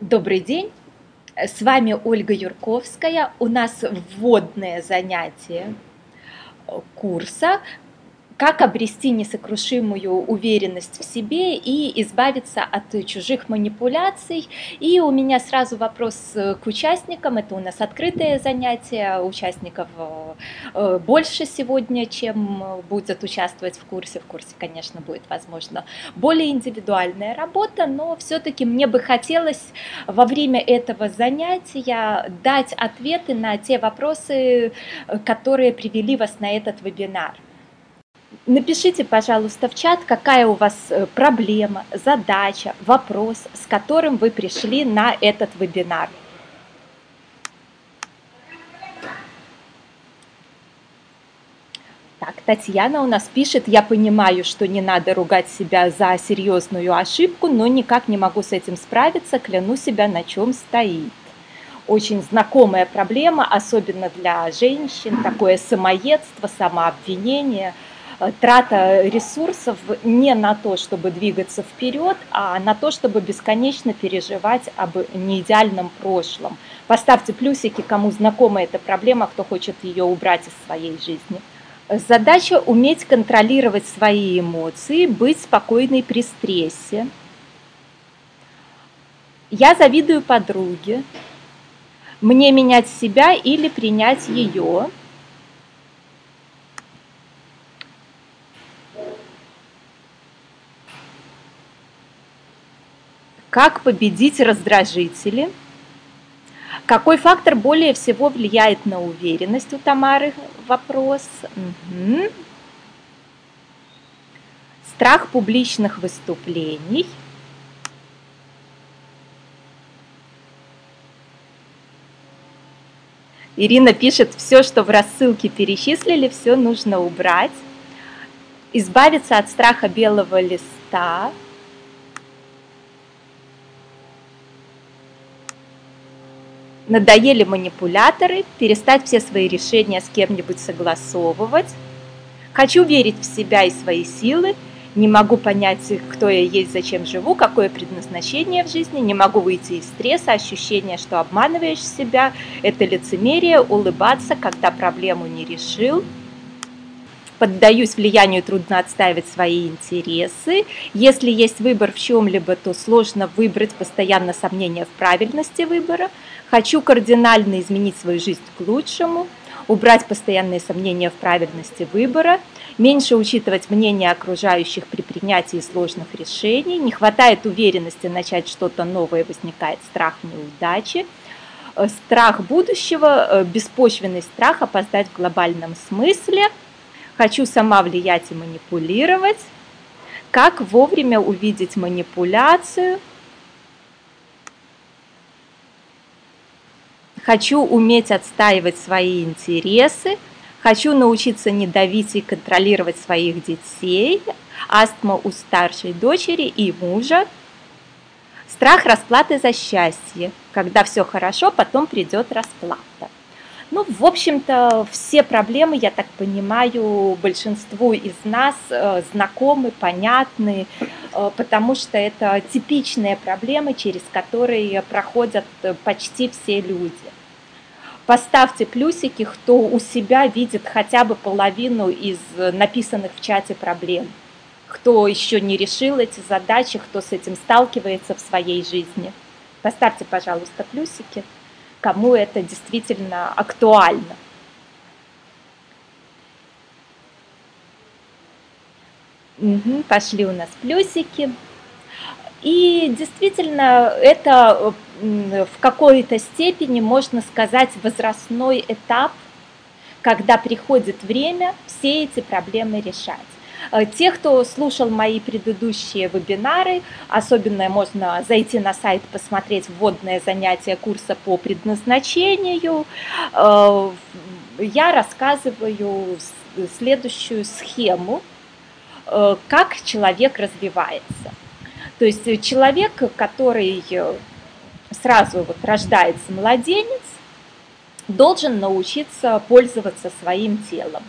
Добрый день, с вами Ольга Юрковская. У нас вводное занятие курса как обрести несокрушимую уверенность в себе и избавиться от чужих манипуляций. И у меня сразу вопрос к участникам. Это у нас открытое занятие, участников э, больше сегодня, чем будет участвовать в курсе. В курсе, конечно, будет, возможно, более индивидуальная работа, но все-таки мне бы хотелось во время этого занятия дать ответы на те вопросы, которые привели вас на этот вебинар. Напишите, пожалуйста, в чат, какая у вас э, проблема, задача, вопрос, с которым вы пришли на этот вебинар. Так, Татьяна у нас пишет, я понимаю, что не надо ругать себя за серьезную ошибку, но никак не могу с этим справиться, кляну себя, на чем стоит. Очень знакомая проблема, особенно для женщин, такое самоедство, самообвинение – трата ресурсов не на то, чтобы двигаться вперед, а на то, чтобы бесконечно переживать об неидеальном прошлом. Поставьте плюсики, кому знакома эта проблема, кто хочет ее убрать из своей жизни. Задача уметь контролировать свои эмоции, быть спокойной при стрессе. Я завидую подруге. Мне менять себя или принять ее – Как победить раздражители? Какой фактор более всего влияет на уверенность у Тамары? Вопрос. Угу. Страх публичных выступлений. Ирина пишет, все, что в рассылке перечислили, все нужно убрать. Избавиться от страха белого листа. Надоели манипуляторы, перестать все свои решения с кем-нибудь согласовывать. Хочу верить в себя и свои силы, не могу понять, кто я есть, зачем живу, какое предназначение в жизни, не могу выйти из стресса, ощущение, что обманываешь себя, это лицемерие, улыбаться, когда проблему не решил, поддаюсь влиянию, трудно отстаивать свои интересы. Если есть выбор в чем-либо, то сложно выбрать, постоянно сомнения в правильности выбора. Хочу кардинально изменить свою жизнь к лучшему, убрать постоянные сомнения в правильности выбора, меньше учитывать мнение окружающих при принятии сложных решений, не хватает уверенности начать что-то новое, возникает страх неудачи, э, страх будущего, э, беспочвенный страх опоздать в глобальном смысле, хочу сама влиять и манипулировать, как вовремя увидеть манипуляцию – Хочу уметь отстаивать свои интересы, хочу научиться не давить и контролировать своих детей, астма у старшей дочери и мужа, страх расплаты за счастье, когда все хорошо, потом придет расплата. Ну, в общем-то, все проблемы, я так понимаю, большинству из нас э, знакомы, понятны, э, потому что это типичные проблемы, через которые проходят э, почти все люди. Поставьте плюсики, кто у себя видит хотя бы половину из написанных в чате проблем, кто еще не решил эти задачи, кто с этим сталкивается в своей жизни. Поставьте, пожалуйста, плюсики кому это действительно актуально. Угу, пошли у нас плюсики. И действительно, это в какой-то степени, можно сказать, возрастной этап, когда приходит время все эти проблемы решать. Э, те, кто слушал мои предыдущие вебинары, особенно можно зайти на сайт, посмотреть вводное занятие курса по предназначению, э, я рассказываю следующую схему, э, как человек развивается. То есть человек, который сразу вот рождается младенец, должен научиться пользоваться своим телом.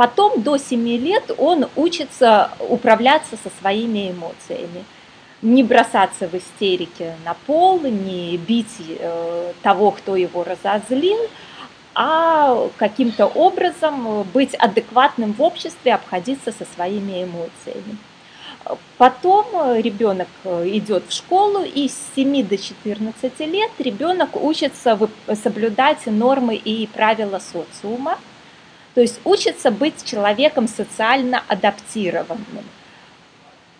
Потом до 7 лет он учится управляться со своими эмоциями. не бросаться в истерике на пол, не бить э, того, кто его разозлил, а каким-то образом быть адекватным в обществе, обходиться со своими эмоциями. Потом ребенок идет в школу, и с 7 до 14 лет ребенок учится соблюдать нормы и правила социума, то есть учится быть человеком социально адаптированным.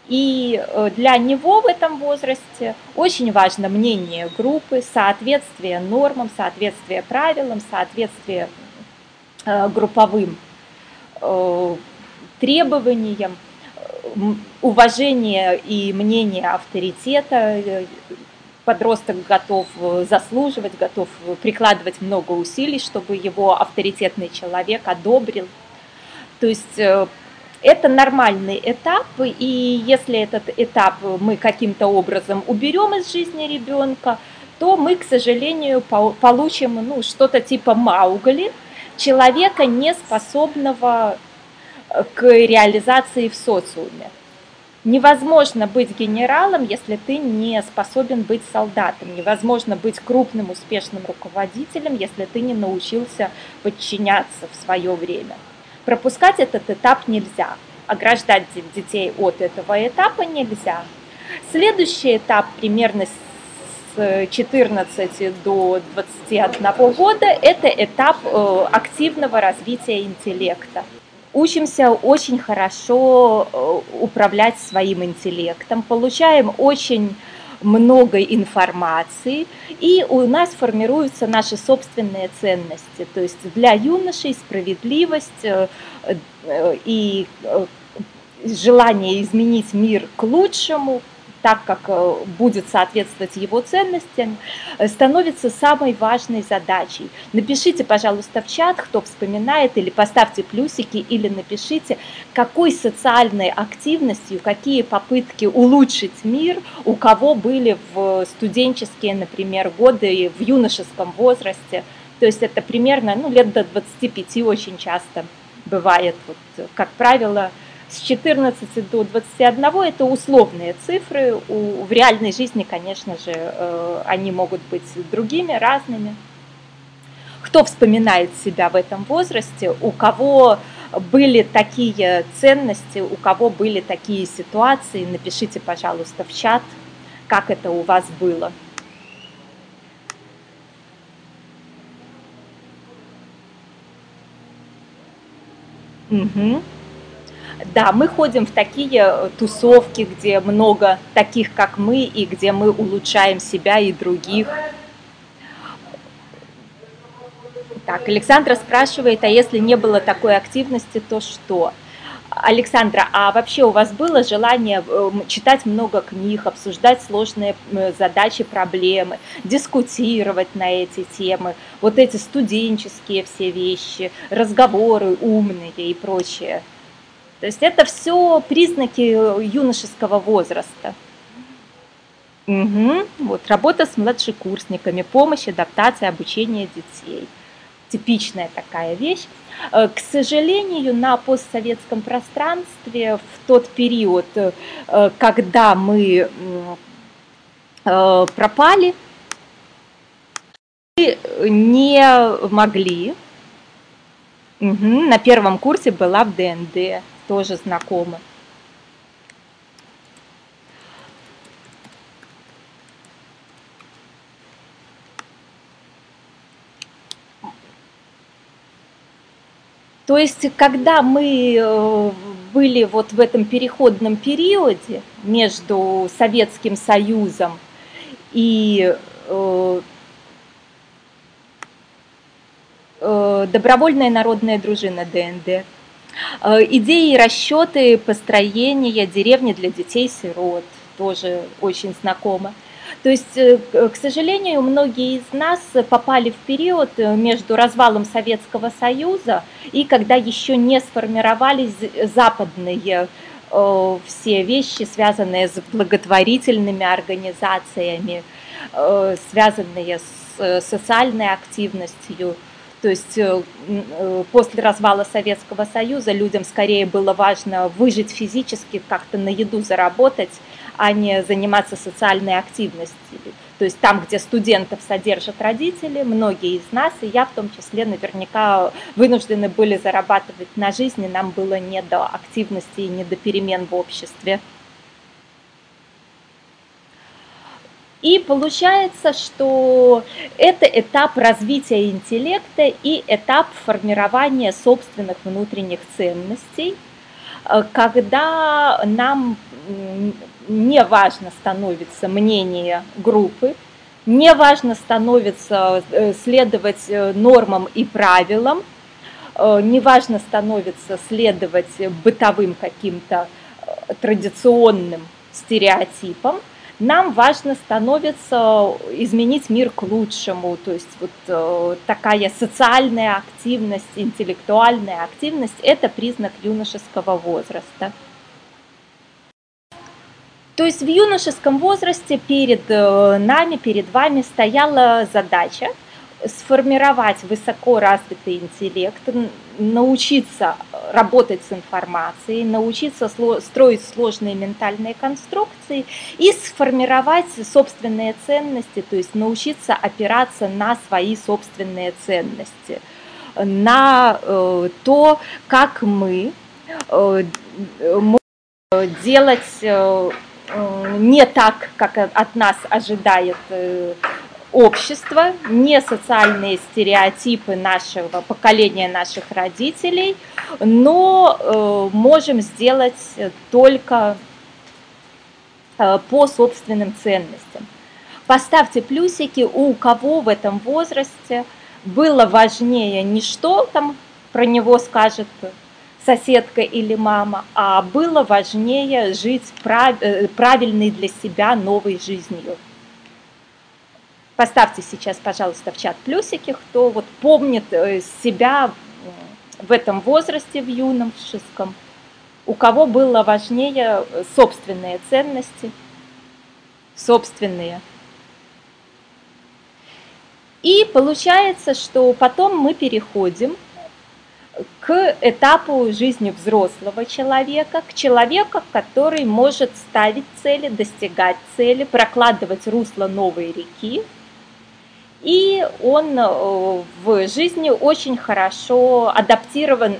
И э, для него в этом возрасте очень важно мнение группы, соответствие нормам, соответствие правилам, соответствие э, групповым э, требованиям, уважение и мнение авторитета. Подросток готов заслуживать, готов прикладывать много усилий, чтобы его авторитетный человек одобрил. То есть это нормальный этап, и если этот этап мы каким-то образом уберем из жизни ребенка, то мы, к сожалению, получим ну, что-то типа Маугли, человека, не способного э, к реализации в социуме. Невозможно быть генералом, если ты не способен быть солдатом. Невозможно быть крупным, успешным руководителем, если ты не научился подчиняться в свое время. Пропускать этот этап нельзя. Ограждать детей от этого этапа нельзя. Следующий этап примерно с 14 до 21 года – это этап э, активного развития интеллекта. Учимся очень хорошо э, управлять своим интеллектом, получаем очень много информации, и у нас формируются наши собственные ценности. То есть для юношей справедливость э, э, и желание изменить мир к лучшему, так, как э, будет соответствовать его ценностям, э, становится самой важной задачей. Напишите, пожалуйста, в чат, кто вспоминает, или поставьте плюсики, или напишите, какой социальной активностью, какие попытки улучшить мир у кого были в студенческие, например, годы, в юношеском возрасте. То есть это примерно ну, лет до 25 очень часто бывает, вот, как правило, с 14 до 21 это условные цифры. У, в реальной жизни, конечно же, э, они могут быть другими, разными. Кто вспоминает себя в этом возрасте, у кого были такие ценности, у кого были такие ситуации, напишите, пожалуйста, в чат, как это у вас было. Угу. Да, мы ходим в такие э, тусовки, где много таких, как мы, и где мы улучшаем себя и других. Так, Александра спрашивает, а если не было такой активности, то что? Александра, а вообще у вас было желание э, читать много книг, обсуждать сложные задачи, проблемы, дискутировать на эти темы, вот эти студенческие все вещи, разговоры умные и прочее? То есть это все признаки юношеского возраста. Угу. Вот, работа с младшекурсниками, помощь, адаптация, обучение детей. Типичная такая вещь. Э, к сожалению, на постсоветском пространстве в тот период, э, когда мы э, пропали, не могли. Угу. На первом курсе была в ДНД тоже знакомы. То есть, когда мы э, были вот в этом переходном периоде между Советским Союзом и э, э, добровольная народная дружина ДНД, идеи и расчеты построения деревни для детей-сирот тоже очень знакомы. То есть, э, к сожалению, многие из нас попали в период э, между развалом Советского Союза и когда еще не сформировались западные все вещи, связанные с благотворительными организациями, связанные с социальной активностью, то есть э, э, после развала Советского Союза людям скорее было важно выжить физически, как-то на еду заработать, а не заниматься социальной активностью. То есть там, где студентов содержат родители, многие из нас, и я в том числе, наверняка вынуждены были зарабатывать на жизнь, и нам было не до активности и не до перемен в обществе. И получается, что это этап развития интеллекта и этап формирования собственных внутренних ценностей, э, когда нам не важно становится мнение группы, не важно становится э, следовать э, нормам и правилам, не важно становится следовать бытовым каким-то традиционным стереотипам, нам важно становится изменить мир к лучшему, то есть вот э, такая социальная активность, интеллектуальная активность – это признак юношеского возраста. То есть в юношеском возрасте перед э, нами, перед вами стояла задача – сформировать высоко развитый интеллект, научиться работать с информацией, научиться строить сложные ментальные конструкции и сформировать собственные ценности, то есть научиться опираться на свои собственные ценности, на э, то, как мы э, можем делать э, не так, как от нас ожидает общество, не социальные стереотипы нашего поколения наших родителей, но э, можем сделать только э, по собственным ценностям. Поставьте плюсики, у кого в этом возрасте было важнее не что там про него скажет соседка или мама, а было важнее жить прав, э, правильной для себя новой жизнью. Поставьте сейчас, пожалуйста, в чат плюсики, кто вот помнит э, себя в этом возрасте, в юном, в шестом, у кого было важнее э, собственные ценности, собственные. И получается, что потом мы переходим к этапу жизни взрослого человека, к человеку, который может ставить цели, достигать цели, прокладывать русло новой реки, и он э, в жизни очень хорошо адаптирован,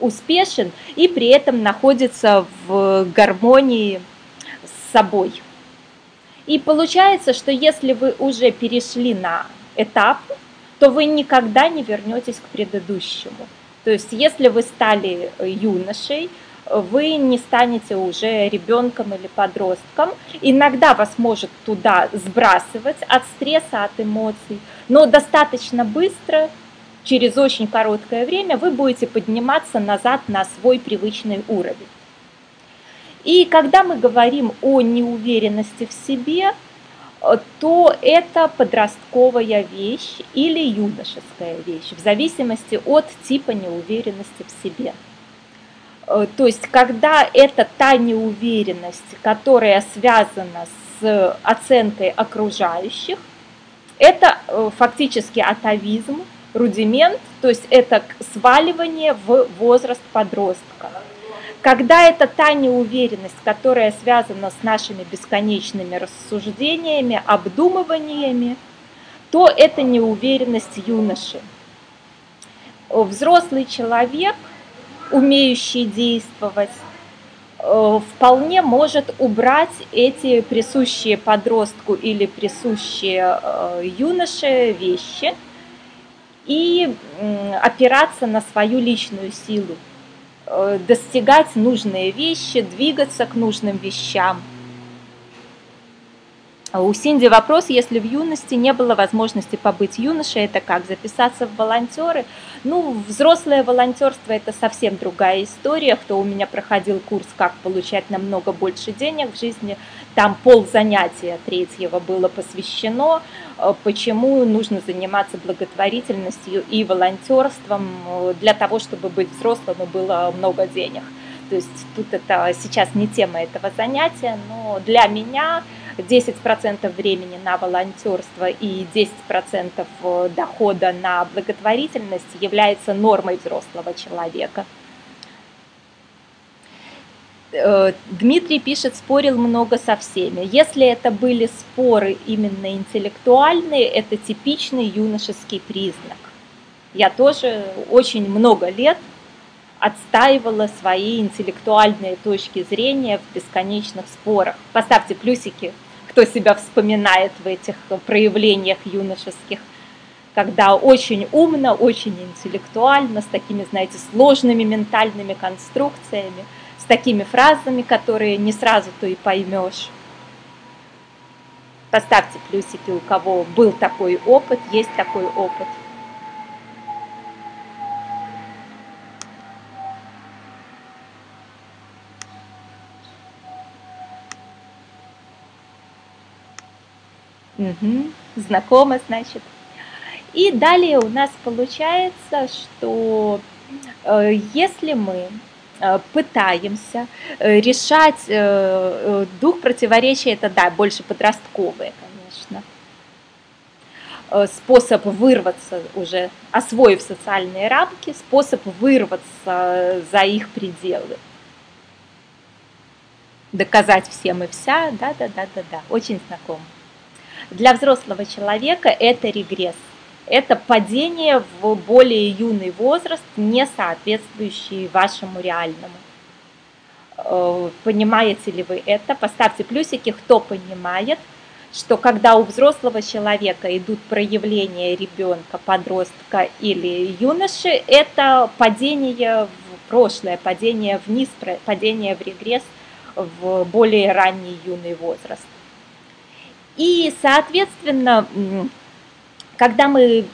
успешен и при этом находится в гармонии с собой. И получается, что если вы уже перешли на этап, то вы никогда не вернетесь к предыдущему. То есть если вы стали юношей, вы не станете уже ребенком или подростком. Иногда вас может туда сбрасывать от стресса, от эмоций, но достаточно быстро, через очень короткое время, вы будете подниматься назад на свой привычный уровень. И когда мы говорим о неуверенности в себе, то это подростковая вещь или юношеская вещь, в зависимости от типа неуверенности в себе. Э, то есть, когда это та неуверенность, которая связана с оценкой окружающих, это э, фактически атовизм, рудимент, то есть это сваливание в возраст подростка. Когда это та неуверенность, которая связана с нашими бесконечными рассуждениями, обдумываниями, то это неуверенность юноши. Взрослый человек – умеющий действовать, э, вполне может убрать эти присущие подростку или присущие э, юноше вещи и опираться на свою личную силу, э, достигать нужные вещи, двигаться к нужным вещам – у Синди вопрос, если в юности не было возможности побыть юношей, это как, записаться в волонтеры? Ну, взрослое волонтерство – это совсем другая история. Кто у меня проходил курс «Как получать намного больше денег в жизни», там пол занятия третьего было посвящено, э, почему нужно заниматься благотворительностью и волонтерством э, для того, чтобы быть взрослым и было много денег. То есть тут это сейчас не тема этого занятия, но для меня – 10% времени на волонтерство и 10% э, дохода на благотворительность является нормой взрослого человека. Э, Дмитрий пишет, спорил много со всеми. Если это были споры именно интеллектуальные, это типичный юношеский признак. Я тоже очень много лет отстаивала свои интеллектуальные точки зрения в бесконечных спорах. Поставьте плюсики, кто себя вспоминает в этих проявлениях юношеских, когда очень умно, очень интеллектуально, с такими, знаете, сложными ментальными конструкциями – с такими фразами, которые не сразу-то и поймешь. Поставьте плюсики, у кого был такой опыт, есть такой опыт. Угу, знакомо, значит. И далее у нас получается, что э, если мы Э, пытаемся э, решать э, дух противоречия, это да, больше подростковые, конечно. Способ вырваться уже, освоив социальные рамки, способ вырваться за их пределы. Доказать всем и вся, да, да, да, да, да, очень знаком. Для взрослого человека это регресс это падение в более юный возраст, не соответствующий вашему реальному. Э, понимаете ли вы это? Поставьте плюсики, кто понимает, что когда у взрослого человека идут проявления ребенка, подростка или юноши, это падение в прошлое, падение вниз, падение в регресс в более ранний юный возраст. И, соответственно, когда мы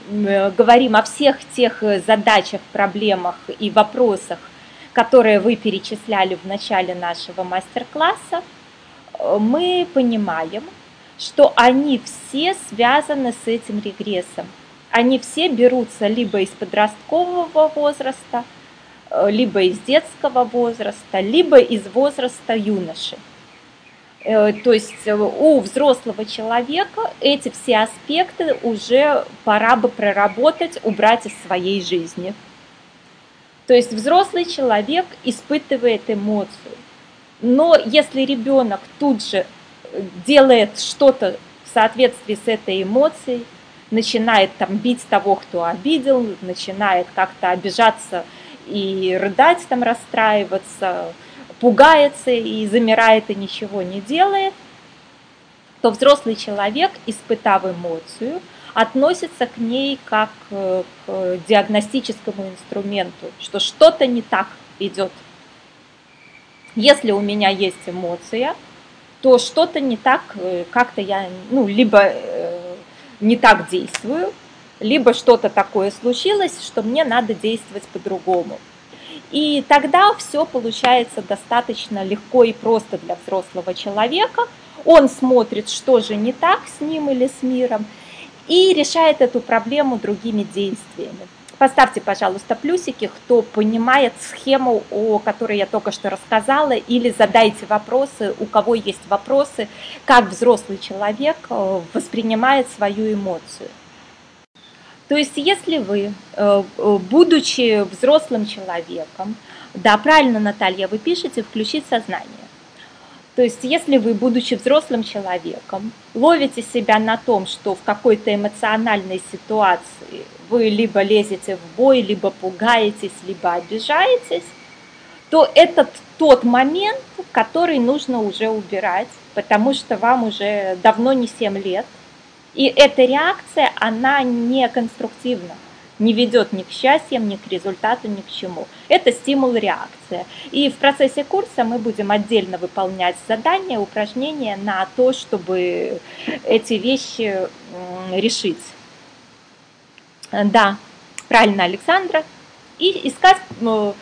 говорим о всех тех э, задачах, проблемах и вопросах, которые вы перечисляли в начале нашего мастер-класса, э, мы понимаем, что они все связаны с этим регрессом. Они все берутся либо из подросткового возраста, э, либо из детского возраста, либо из возраста юноши. Э, то есть э, у взрослого человека эти все аспекты уже пора бы проработать, убрать из своей жизни. То есть взрослый человек испытывает эмоцию. Но если ребенок тут же э, делает что-то в соответствии с этой эмоцией, начинает там бить того, кто обидел, начинает как-то обижаться и рыдать, там расстраиваться, пугается и замирает и ничего не делает, то взрослый человек, испытав эмоцию, относится к ней как э, к диагностическому инструменту, что что-то не так идет. Если у меня есть эмоция, то что-то не так, э, как-то я, ну, либо э, не так действую, либо что-то такое случилось, что мне надо действовать по-другому. И тогда все получается достаточно легко и просто для взрослого человека. Он смотрит, что же не так с ним или с миром, и решает эту проблему другими действиями. Поставьте, пожалуйста, плюсики, кто понимает схему, о которой я только что рассказала, или задайте вопросы, у кого есть вопросы, как взрослый человек э, воспринимает свою эмоцию. То есть, если вы, э, э, будучи взрослым человеком, да, правильно, Наталья, вы пишете «включить сознание». То есть, если вы, будучи взрослым человеком, ловите себя на том, что в какой-то эмоциональной ситуации вы либо лезете в бой, либо пугаетесь, либо обижаетесь, то это тот момент, который нужно уже убирать, потому что вам уже давно не 7 лет, и эта реакция, она не конструктивна, не ведет ни к счастьям, ни к результату, ни к чему. Это стимул-реакция. И в процессе курса мы будем отдельно выполнять задания, упражнения на то, чтобы эти вещи решить. Да, правильно, Александра. И искать ну,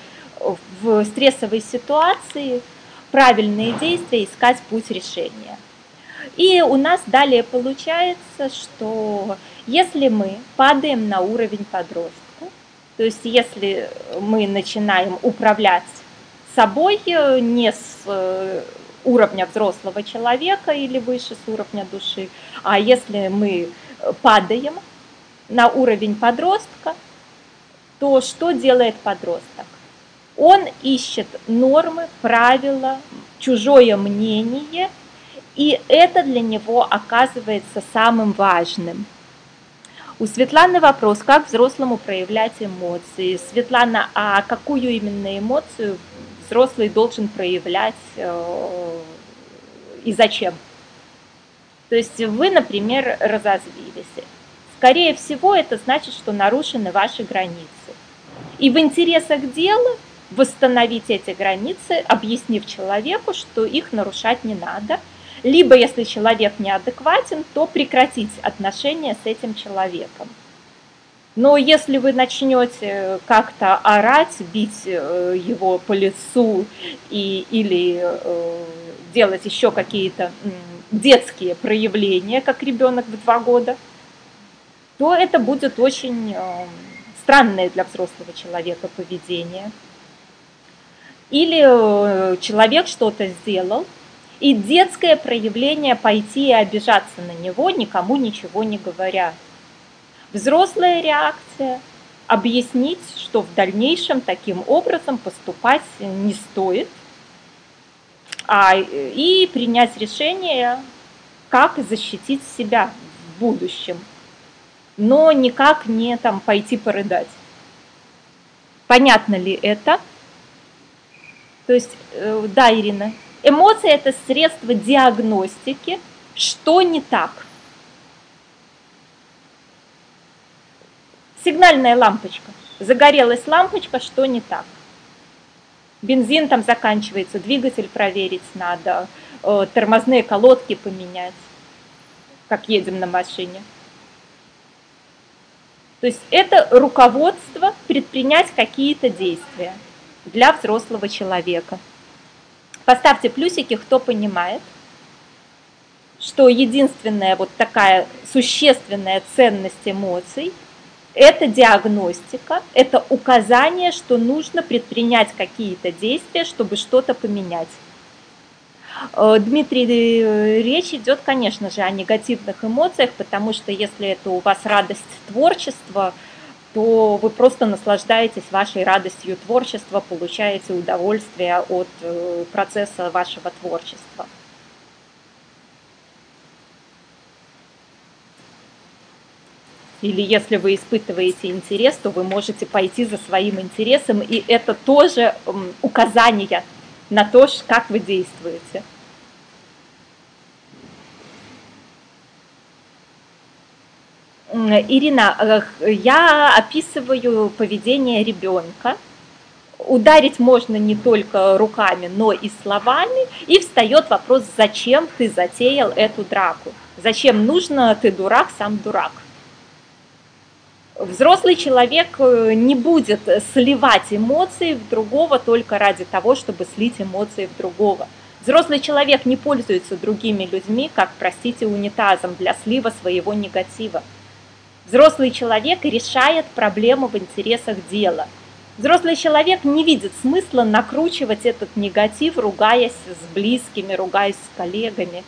в стрессовой ситуации правильные действия, искать путь решения. И у нас далее получается, что если мы падаем на уровень подростка, то есть если мы начинаем управлять собой э, не с э, уровня взрослого человека или выше с уровня души, а если мы падаем на уровень подростка, то что делает подросток? Он ищет нормы, правила, чужое мнение, и это для него оказывается самым важным. У Светланы вопрос, как взрослому проявлять эмоции. Светлана, а какую именно эмоцию взрослый должен проявлять э, и зачем? То есть вы, например, разозлились. Скорее всего, это значит, что нарушены ваши границы. И в интересах дела восстановить эти границы, объяснив человеку, что их нарушать не надо. Либо, если человек неадекватен, то прекратить отношения с этим человеком. Но если вы начнете как-то орать, бить э, его по лицу и, или э, делать еще какие-то детские проявления, как ребенок в два года, то это будет очень э, странное для взрослого человека поведение. Или э, человек что-то сделал, и детское проявление пойти и обижаться на него, никому ничего не говоря. Взрослая реакция – объяснить, что в дальнейшем таким образом поступать не стоит, а, и принять решение, как защитить себя в будущем, но никак не там пойти порыдать. Понятно ли это? То есть, э, да, Ирина, эмоции – это средство диагностики, что не так. Сигнальная лампочка. Загорелась лампочка, что не так. Бензин там заканчивается, двигатель проверить надо, э, тормозные колодки поменять, как едем на машине. То есть это руководство предпринять какие-то действия – для взрослого человека. Поставьте плюсики, кто понимает, что единственная вот такая существенная ценность эмоций – это диагностика, это указание, что нужно предпринять какие-то действия, чтобы что-то поменять. Э, Дмитрий, э, речь идет, конечно же, о негативных эмоциях, потому что если это у вас радость творчества – то вы просто наслаждаетесь вашей радостью творчества, получаете удовольствие от э, процесса вашего творчества. Или если вы испытываете интерес, то вы можете пойти за своим интересом, и это тоже указание на то, как вы действуете. Ирина, я описываю поведение ребенка. Ударить можно не только руками, но и словами. И встает вопрос, зачем ты затеял эту драку? Зачем нужно ты дурак, сам дурак? Взрослый человек э, не будет сливать эмоции в другого только ради того, чтобы слить эмоции в другого. Взрослый человек не пользуется другими людьми, как, простите, унитазом для слива своего негатива. Взрослый человек решает проблему в интересах дела. Взрослый человек не видит смысла накручивать этот негатив, ругаясь с близкими, ругаясь с коллегами.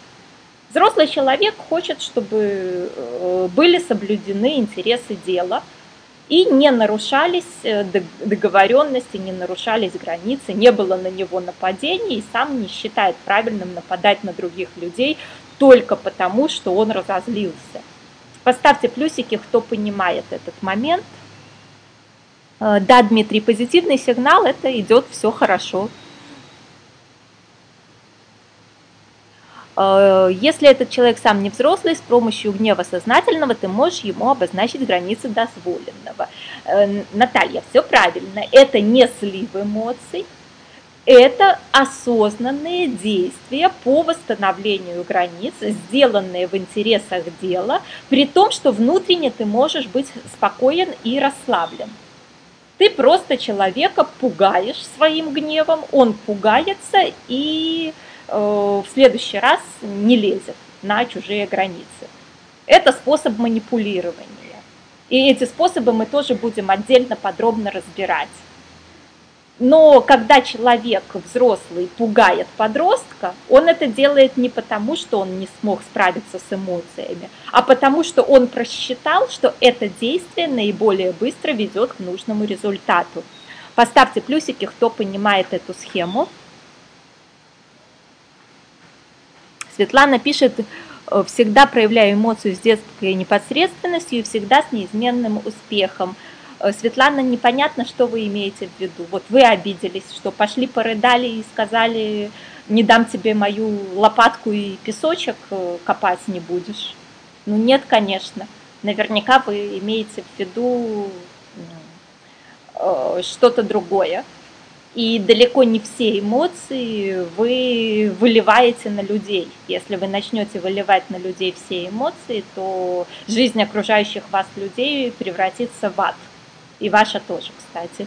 Взрослый человек хочет, чтобы э, были соблюдены интересы дела и не нарушались э, договоренности, не нарушались границы, не было на него нападений и сам не считает правильным нападать на других людей только потому, что он разозлился. Поставьте плюсики, кто понимает этот момент. Э, да, Дмитрий, позитивный сигнал, это идет все хорошо. Э, если этот человек сам не взрослый, с помощью гнева сознательного ты можешь ему обозначить границы дозволенного. Э, Наталья, все правильно. Это не слив эмоций, это осознанные действия по восстановлению границ, сделанные в интересах дела, при том, что внутренне ты можешь быть спокоен и расслаблен. Ты просто человека пугаешь своим гневом, он пугается и э, в следующий раз не лезет на чужие границы. Это способ манипулирования. И эти способы мы тоже будем отдельно подробно разбирать. Но когда человек взрослый пугает подростка, он это делает не потому, что он не смог справиться с эмоциями, а потому что он просчитал, что это действие наиболее быстро ведет к нужному результату. Поставьте плюсики, кто понимает эту схему. Светлана пишет, всегда проявляю эмоцию с детской непосредственностью и всегда с неизменным успехом. Э, Светлана, непонятно, что вы имеете в виду. Вот вы обиделись, что пошли порыдали и сказали, не дам тебе мою лопатку и песочек э, копать не будешь. Ну нет, конечно. Наверняка вы имеете в виду э, что-то другое. И далеко не все эмоции вы выливаете на людей. Если вы начнете выливать на людей все эмоции, то жизнь окружающих вас людей превратится в ад. И ваша тоже, кстати.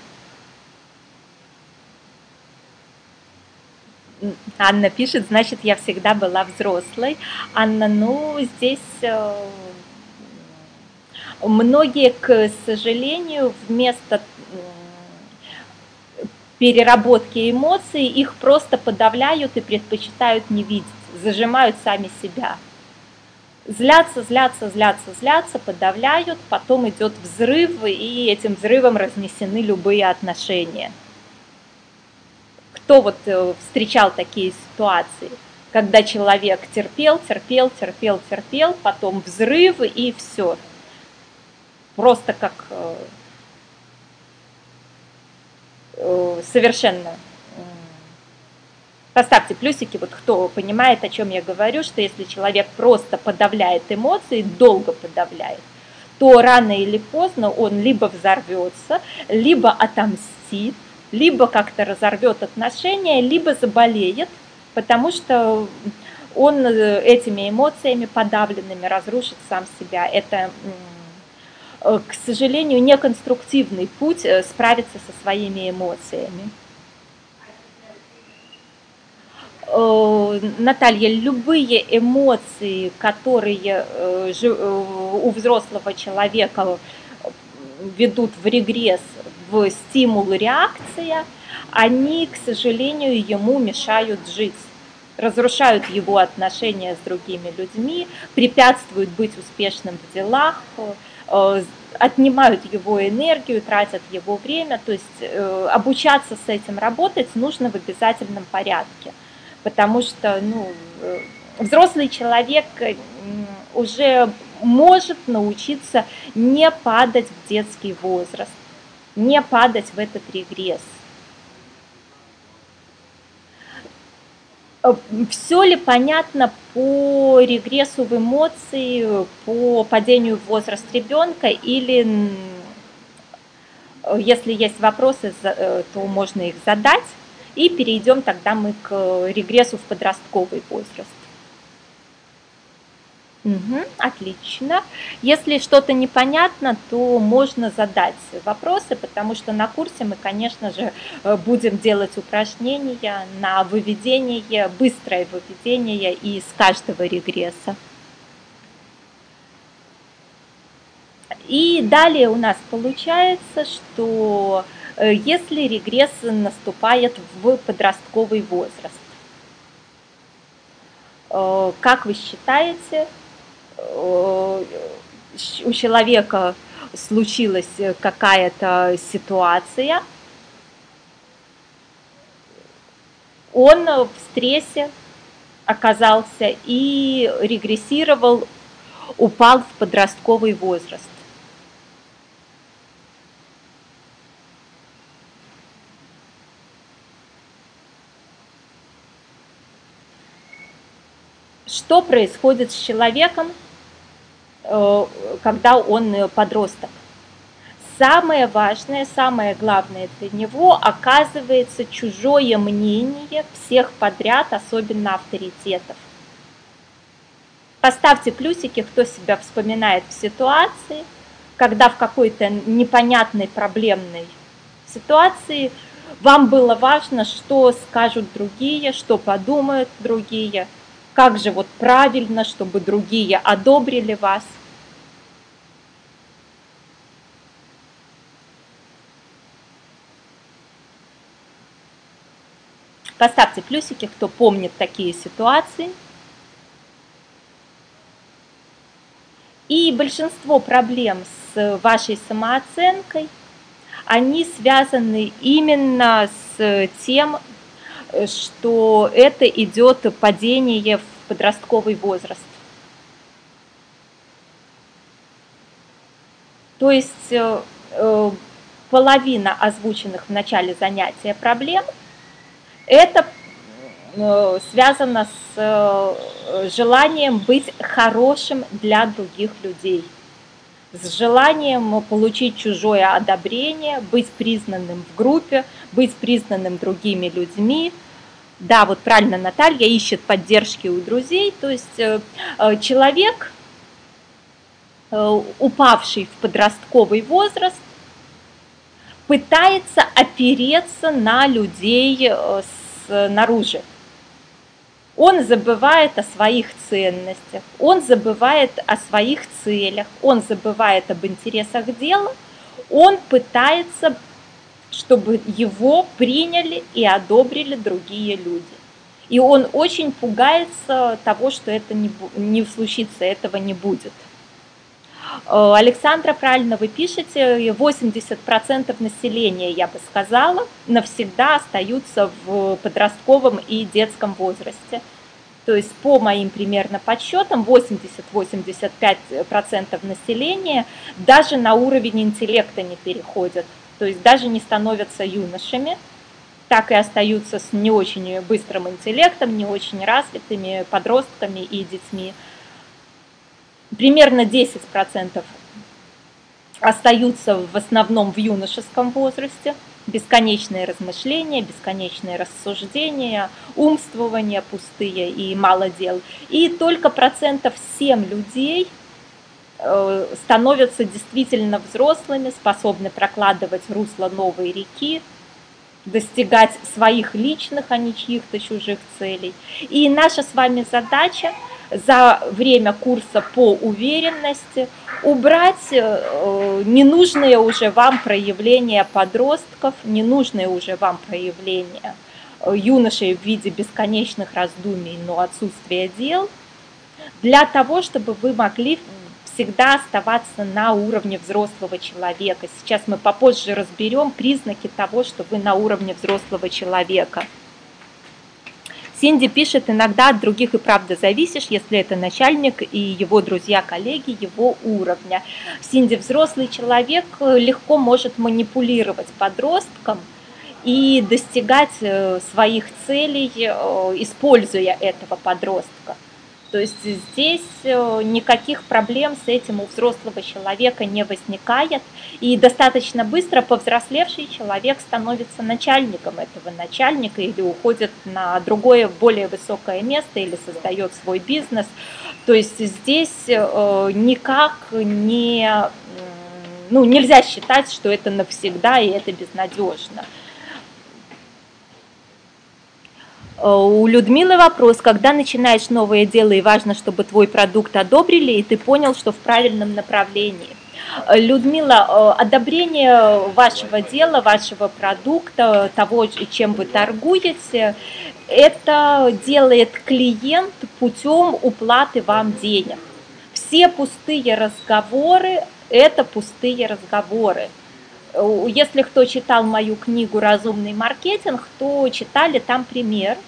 Анна пишет, значит, я всегда была взрослой. Анна, ну, здесь э, многие, к сожалению, вместо переработки эмоций, их просто подавляют и предпочитают не видеть, зажимают сами себя. Злятся, злятся, злятся, злятся, подавляют, потом идет взрыв, и этим взрывом разнесены любые отношения кто вот э, встречал такие ситуации, когда человек терпел, терпел, терпел, терпел, потом взрыв и все. Просто как э, э, совершенно Поставьте плюсики, вот кто понимает, о чем я говорю, что если человек просто подавляет эмоции, долго подавляет, то рано или поздно он либо взорвется, либо отомстит, либо как-то разорвет отношения, либо заболеет, потому что он э, этими эмоциями подавленными разрушит сам себя. Это, э, к сожалению, неконструктивный путь э, справиться со своими эмоциями. Наталья, любые эмоции, которые у взрослого человека ведут в регресс в стимул-реакция, они, к сожалению, ему мешают жить разрушают его отношения с другими людьми, препятствуют быть успешным в делах, э, отнимают его энергию, тратят его время. То есть э, обучаться с этим работать нужно в обязательном порядке, потому что ну, э, взрослый человек уже может научиться не падать в детский возраст не падать в этот регресс. Э, Все ли понятно по регрессу в эмоции, по падению в возраст ребенка или если есть вопросы, э, то можно их задать. И перейдем тогда мы к регрессу в подростковый возраст. Угу, отлично. Если что-то непонятно, то можно задать вопросы, потому что на курсе мы, конечно же, э, будем делать упражнения на выведение, быстрое выведение из каждого регресса. И далее у нас получается, что э, если регресс наступает в подростковый возраст, э, как вы считаете, Э, у человека случилась какая-то ситуация, он в стрессе оказался и регрессировал, упал в подростковый возраст. Что происходит с человеком, Э, когда он э, подросток. Самое важное, самое главное для него оказывается чужое мнение всех подряд, особенно авторитетов. Поставьте плюсики, кто себя вспоминает в ситуации, когда в какой-то непонятной проблемной ситуации вам было важно, что скажут другие, что подумают другие – как же вот правильно, чтобы другие одобрили вас. Поставьте плюсики, кто помнит такие ситуации. И большинство проблем с вашей самооценкой, они связаны именно с тем, что это идет падение в подростковый возраст. То есть э, э, половина озвученных в начале занятия проблем это э, связано с желанием быть хорошим для других людей, с желанием получить чужое одобрение, быть признанным в группе, быть признанным другими людьми. Да, вот правильно Наталья ищет поддержки у друзей, то есть человек Э, упавший в подростковый возраст, пытается опереться на людей э, снаружи. Он забывает о своих ценностях, он забывает о своих целях, он забывает об интересах дела, он пытается, чтобы его приняли и одобрили другие люди. И он очень пугается того, что это не, не случится, этого не будет. Э, Александра, правильно вы пишете, 80% населения, я бы сказала, навсегда остаются в подростковом и детском возрасте. То есть по моим примерно подсчетам 80-85% населения даже на уровень интеллекта не переходят, то есть даже не становятся юношами, так и остаются с не очень быстрым интеллектом, не очень развитыми подростками и детьми примерно 10% остаются в основном в юношеском возрасте, бесконечные размышления, бесконечные рассуждения, умствования пустые и мало дел. И только процентов 7 людей э, становятся действительно взрослыми, способны прокладывать русло новой реки, достигать своих личных, а не чьих-то чужих целей. И наша с вами задача – за время курса по уверенности убрать э, ненужные уже вам проявления подростков, ненужные уже вам проявления э, юношей в виде бесконечных раздумий, но отсутствия дел, для того, чтобы вы могли всегда оставаться на уровне взрослого человека. Сейчас мы попозже разберем признаки того, что вы на уровне взрослого человека – Синди пишет, иногда от других и правда зависишь, если это начальник и его друзья, коллеги его уровня. Синди взрослый человек легко может манипулировать подростком и достигать э, своих целей, э, используя этого подростка. То есть здесь э, никаких проблем с этим у взрослого человека не возникает, и достаточно быстро повзрослевший человек становится начальником этого начальника или уходит на другое, более высокое место или создает свой бизнес. То есть здесь э, никак не, ну, нельзя считать, что это навсегда и это безнадежно. Э, у Людмилы вопрос, когда начинаешь новое дело и важно, чтобы твой продукт одобрили, и ты понял, что в правильном направлении. Э, Людмила, э, одобрение вашего дела, вашего продукта, того, чем вы торгуете, это делает клиент путем уплаты вам денег. Все пустые разговоры – это пустые разговоры. Если кто читал мою книгу «Разумный маркетинг», то читали там пример –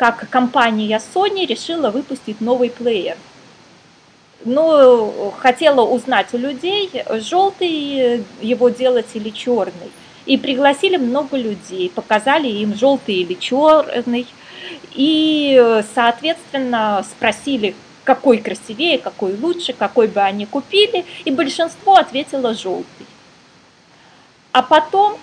как компания Sony решила выпустить новый плеер. Но хотела узнать у людей, желтый его делать или черный. И пригласили много людей, показали им желтый или черный. И, соответственно, спросили, какой красивее, какой лучше, какой бы они купили. И большинство ответило желтый. А потом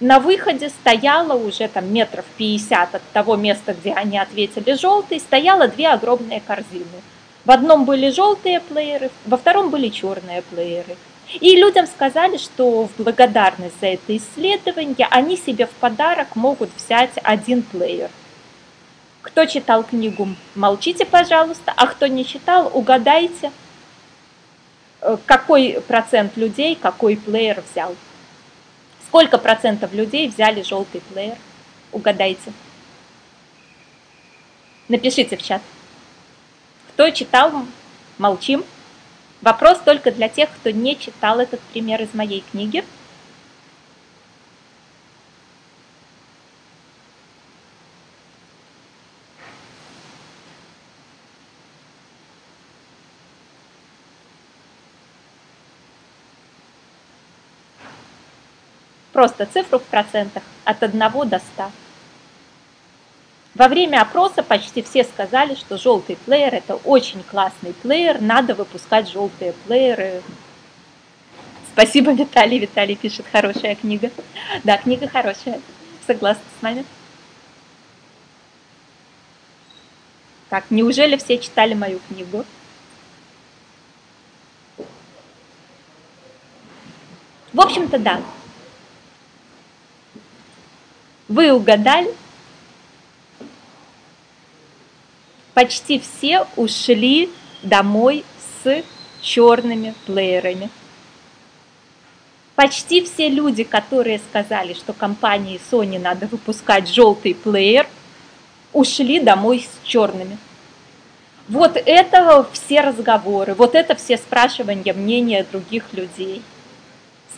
на выходе стояло уже там метров 50 от того места, где они ответили желтый, стояло две огромные корзины. В одном были желтые плееры, во втором были черные плееры. И людям сказали, что в благодарность за это исследование они себе в подарок могут взять один плеер. Кто читал книгу, молчите, пожалуйста, а кто не читал, угадайте, э, какой процент людей какой плеер взял. Сколько процентов людей взяли желтый плеер? Угадайте. Напишите в чат. Кто читал, молчим. Вопрос только для тех, кто не читал этот пример из моей книги. Просто цифру в процентах от 1 до 100. Во время опроса почти все сказали, что желтый плеер это очень классный плеер, надо выпускать желтые плееры. Спасибо, Виталий. Виталий пишет, хорошая книга. Да, книга хорошая. Согласна с вами. Так, неужели все читали мою книгу? В общем-то, да. Вы угадали. Почти все ушли домой с черными плеерами. Почти все люди, которые сказали, что компании Sony надо выпускать желтый плеер, ушли домой с черными. Вот это все разговоры, вот это все спрашивания мнения других людей –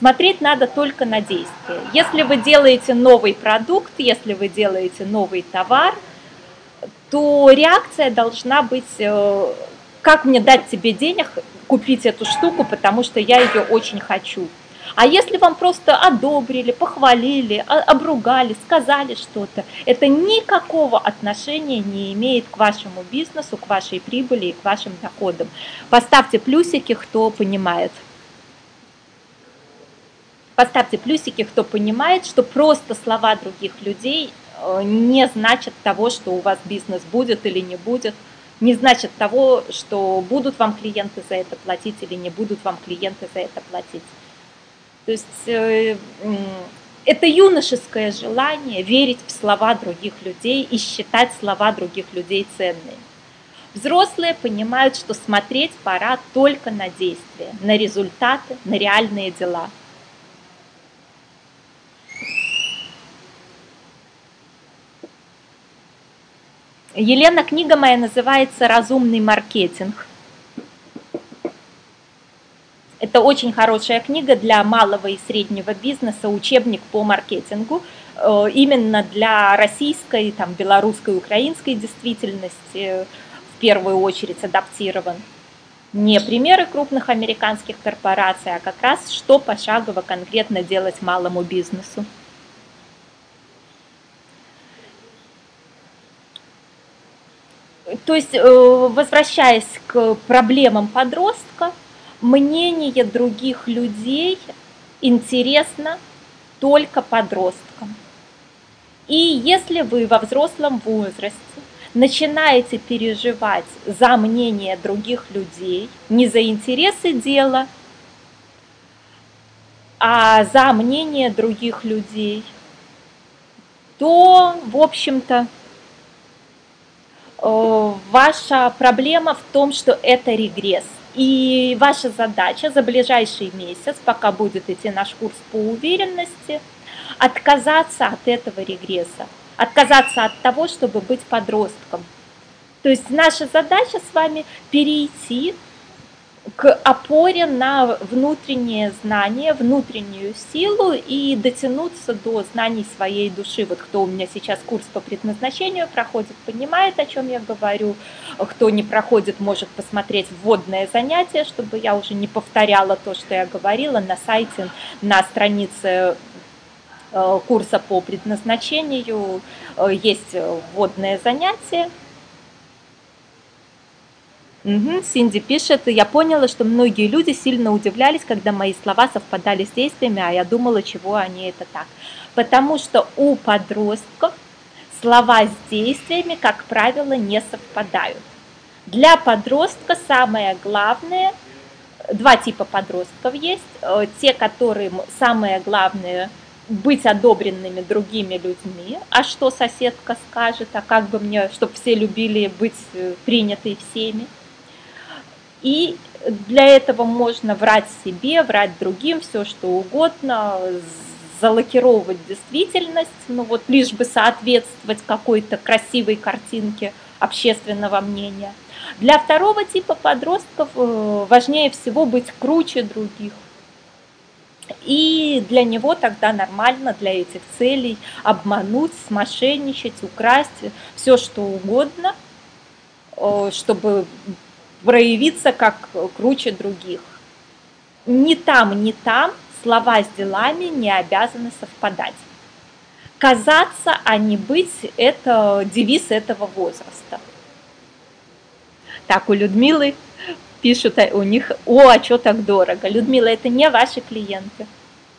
Смотреть надо только на действие. Если вы делаете новый продукт, если вы делаете новый товар, то реакция должна быть, э, как мне дать тебе денег купить эту штуку, потому что я ее очень хочу. А если вам просто одобрили, похвалили, обругали, сказали что-то, это никакого отношения не имеет к вашему бизнесу, к вашей прибыли и к вашим доходам. Поставьте плюсики, кто понимает. Поставьте плюсики, кто понимает, что просто слова других людей э, не значат того, что у вас бизнес будет или не будет, не значит того, что будут вам клиенты за это платить или не будут вам клиенты за это платить. То есть э, это юношеское желание верить в слова других людей и считать слова других людей ценными. Взрослые понимают, что смотреть пора только на действия, на результаты, на реальные дела – Елена, книга моя называется «Разумный маркетинг». Это очень хорошая книга для малого и среднего бизнеса, учебник по маркетингу, э, именно для российской, там, белорусской, украинской действительности в первую очередь адаптирован. Не примеры крупных американских корпораций, а как раз что пошагово конкретно делать малому бизнесу. То есть, э, возвращаясь к проблемам подростка, мнение других людей интересно только подросткам. И если вы во взрослом возрасте начинаете переживать за мнение других людей, не за интересы дела, а за мнение других людей, то, в общем-то, ваша проблема в том, что это регресс. И ваша задача за ближайший месяц, пока будет идти наш курс по уверенности, отказаться от этого регресса, отказаться от того, чтобы быть подростком. То есть наша задача с вами перейти к опоре на внутреннее знание, внутреннюю силу и дотянуться до знаний своей души. Вот кто у меня сейчас курс по предназначению проходит, понимает, о чем я говорю. Кто не проходит, может посмотреть вводное занятие, чтобы я уже не повторяла то, что я говорила на сайте, на странице э, курса по предназначению э, есть вводное занятие, Угу, Синди пишет, я поняла, что многие люди сильно удивлялись, когда мои слова совпадали с действиями, а я думала, чего они это так. Потому что у подростков слова с действиями, как правило, не совпадают. Для подростка самое главное, два типа подростков есть, э, те, которым самое главное быть одобренными другими людьми, а что соседка скажет, а как бы мне, чтобы все любили быть э, принятой всеми. И для этого можно врать себе, врать другим, все что угодно, залокировать действительность, ну вот лишь бы соответствовать какой-то красивой картинке общественного мнения. Для второго типа подростков э, важнее всего быть круче других. И для него тогда нормально для этих целей обмануть, смошенничать, украсть, все что угодно, э, чтобы проявиться как круче других. Ни там, ни там слова с делами не обязаны совпадать. Казаться, а не быть – это девиз этого возраста. Так, у Людмилы пишут у них, о, а что так дорого? Людмила, это не ваши клиенты.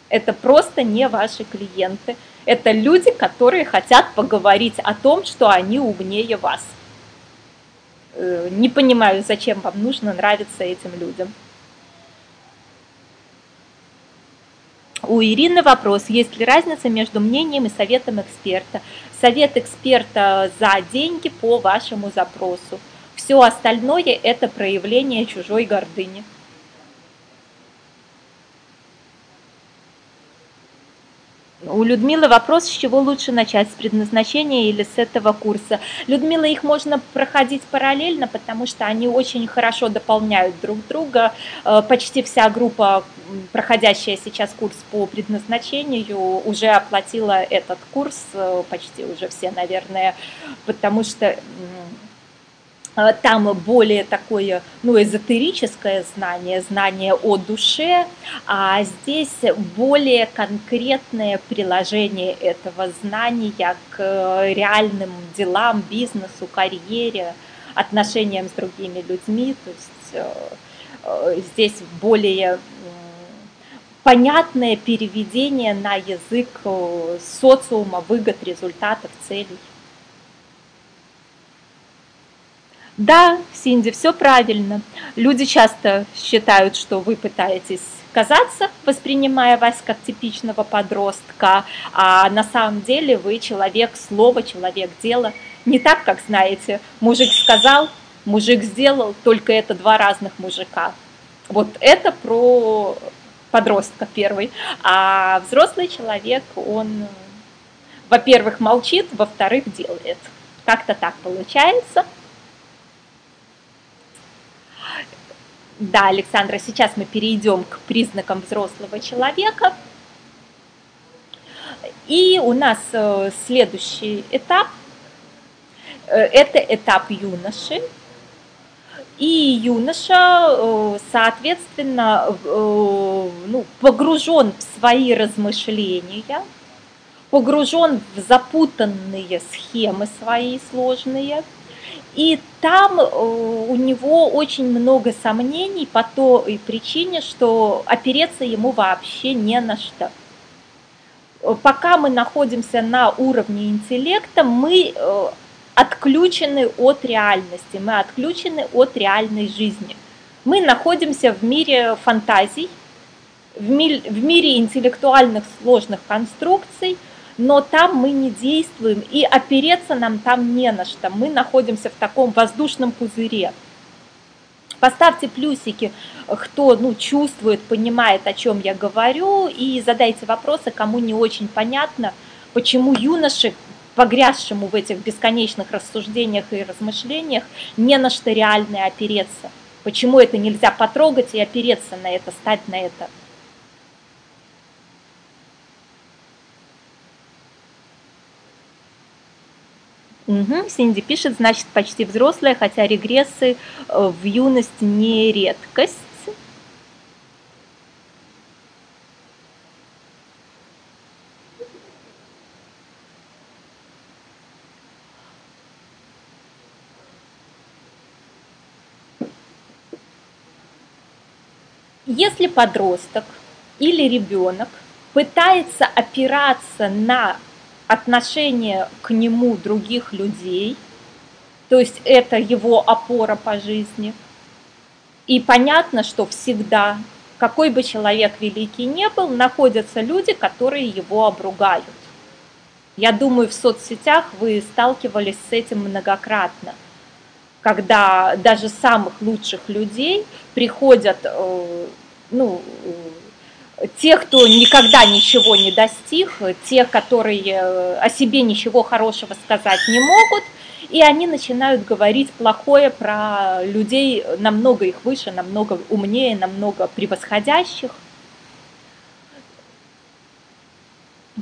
Это просто не ваши клиенты. Это люди, которые хотят поговорить о том, что они умнее вас. Э, не понимаю, зачем вам нужно нравиться этим людям. У Ирины вопрос, есть ли разница между мнением и советом эксперта? Совет эксперта за деньги по вашему запросу. Все остальное – это проявление чужой гордыни. У Людмилы вопрос, с чего лучше начать, с предназначения или с этого курса. Людмила, их можно проходить параллельно, потому что они очень хорошо дополняют друг друга. Э, почти вся группа, проходящая сейчас курс по предназначению, уже оплатила этот курс, э, почти уже все, наверное, потому что там более такое, ну, эзотерическое знание, знание о душе, а здесь более конкретное приложение этого знания к реальным делам, бизнесу, карьере, отношениям с другими людьми, то есть э, э, здесь более понятное переведение на язык э, социума, выгод, результатов, целей. Да, Синди, все правильно. Люди часто считают, что вы пытаетесь казаться, воспринимая вас как типичного подростка, а на самом деле вы человек слова, человек дела. Не так, как знаете, мужик сказал, мужик сделал, только это два разных мужика. Вот это про подростка первый. А взрослый человек, он, во-первых, молчит, во-вторых, делает. Как-то так получается. Да, Александра, сейчас мы перейдем к признакам взрослого человека. И у нас э, следующий этап э, – это этап юноши. И юноша, э, соответственно, ну, погружен в свои размышления, погружен в запутанные схемы свои сложные – и там э, у него очень много сомнений по той причине, что опереться ему вообще не на что. Пока мы находимся на уровне интеллекта, мы э, отключены от реальности, мы отключены от реальной жизни. Мы находимся в мире фантазий, в мире интеллектуальных сложных конструкций – но там мы не действуем, и опереться нам там не на что. Мы находимся в таком воздушном пузыре. Поставьте плюсики, кто ну, чувствует, понимает, о чем я говорю, и задайте вопросы, кому не очень понятно, почему юноши, погрязшему в этих бесконечных рассуждениях и размышлениях, не на что реальное опереться. Почему это нельзя потрогать и опереться на это, стать на это. Угу, Синди пишет, значит, почти взрослая, хотя регрессы э, в юность не редкость. Если подросток или ребенок пытается опираться на отношение к нему других людей, то есть это его опора по жизни. И понятно, что всегда, какой бы человек великий не был, находятся люди, которые его обругают. Я думаю, в соцсетях вы сталкивались с этим многократно, когда даже самых лучших людей приходят э, ну, те, кто никогда ничего не достиг, те, которые э, о себе ничего хорошего сказать не могут, и они начинают говорить плохое про людей намного их выше, намного умнее, намного превосходящих.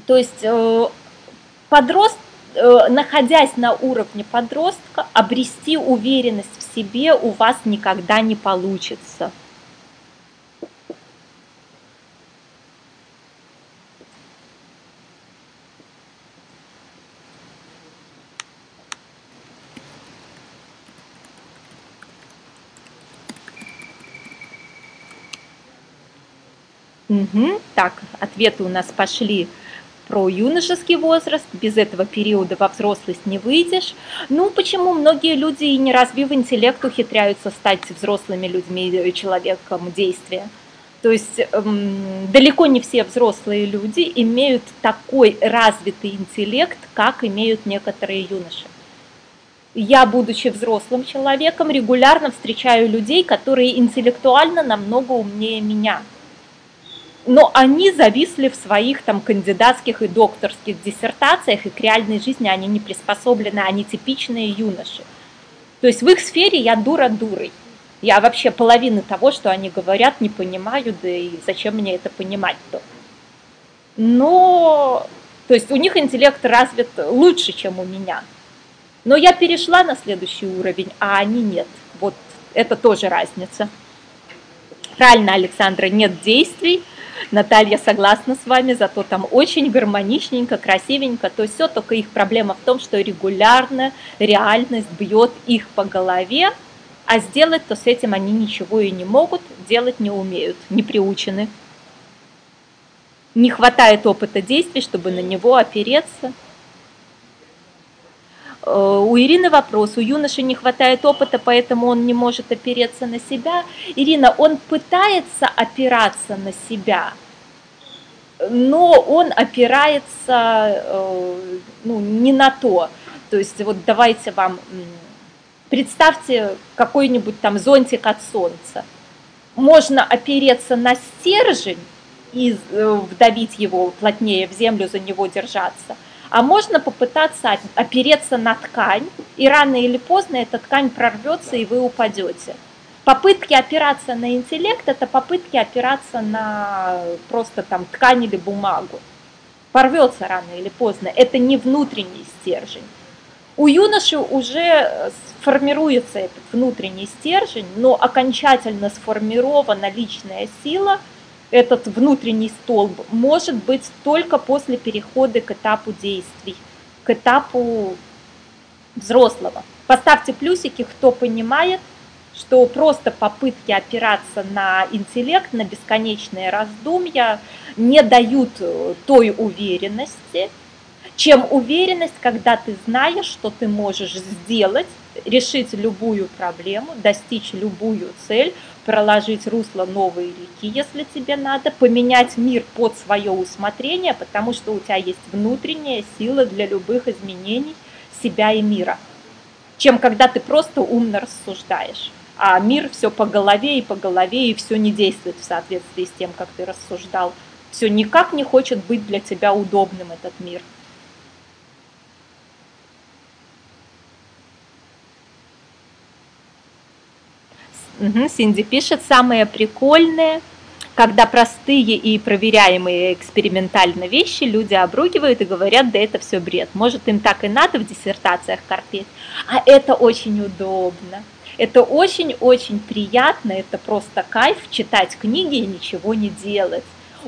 То есть э, подрост, э, находясь на уровне подростка, обрести уверенность в себе у вас никогда не получится – Угу. Так, ответы у нас пошли про юношеский возраст, без этого периода во взрослость не выйдешь. Ну, почему многие люди, и не развив интеллект, ухитряются стать взрослыми людьми, человеком действия? То есть эм, далеко не все взрослые люди имеют такой развитый интеллект, как имеют некоторые юноши. Я, будучи взрослым человеком, регулярно встречаю людей, которые интеллектуально намного умнее меня. Но они зависли в своих там кандидатских и докторских диссертациях, и к реальной жизни они не приспособлены, они типичные юноши. То есть в их сфере я дура дурой. Я вообще половины того, что они говорят, не понимаю, да и зачем мне это понимать-то. Но, то есть у них интеллект развит лучше, чем у меня. Но я перешла на следующий уровень, а они нет. Вот это тоже разница. Правильно, Александра, нет действий. Наталья согласна с вами, зато там очень гармоничненько, красивенько. То есть все, только их проблема в том, что регулярно реальность бьет их по голове, а сделать-то с этим они ничего и не могут, делать не умеют, не приучены. Не хватает опыта действий, чтобы на него опереться. Э, у Ирины вопрос. У юноши не хватает опыта, поэтому он не может опереться на себя. Ирина, он пытается опираться на себя, но он опирается э, ну, не на то. То есть вот давайте вам Представьте какой-нибудь там зонтик от солнца. Можно опереться на стержень и э, вдавить его плотнее в землю, за него держаться. А можно попытаться опереться на ткань, и рано или поздно эта ткань прорвется, и вы упадете. Попытки опираться на интеллект – это попытки опираться на просто там ткань или бумагу. Порвется рано или поздно. Это не внутренний стержень. У юноши уже формируется этот внутренний стержень, но окончательно сформирована личная сила, этот внутренний столб, может быть только после перехода к этапу действий, к этапу взрослого. Поставьте плюсики, кто понимает, что просто попытки опираться на интеллект, на бесконечные раздумья не дают э, той уверенности, чем уверенность, когда ты знаешь, что ты можешь сделать, решить любую проблему, достичь любую цель, проложить русло новой реки, если тебе надо, поменять мир под свое усмотрение, потому что у тебя есть внутренняя сила для любых изменений себя и мира, чем когда ты просто умно рассуждаешь. А мир все по голове и по голове, и все не действует в соответствии с тем, как ты рассуждал. Все никак не хочет быть для тебя удобным этот мир. Угу, Синди пишет, самое прикольное, когда простые и проверяемые экспериментально вещи люди обругивают и говорят, да это все бред. Может, им так и надо в диссертациях корпеть. А это очень удобно. Это очень-очень приятно, это просто кайф читать книги и ничего не делать.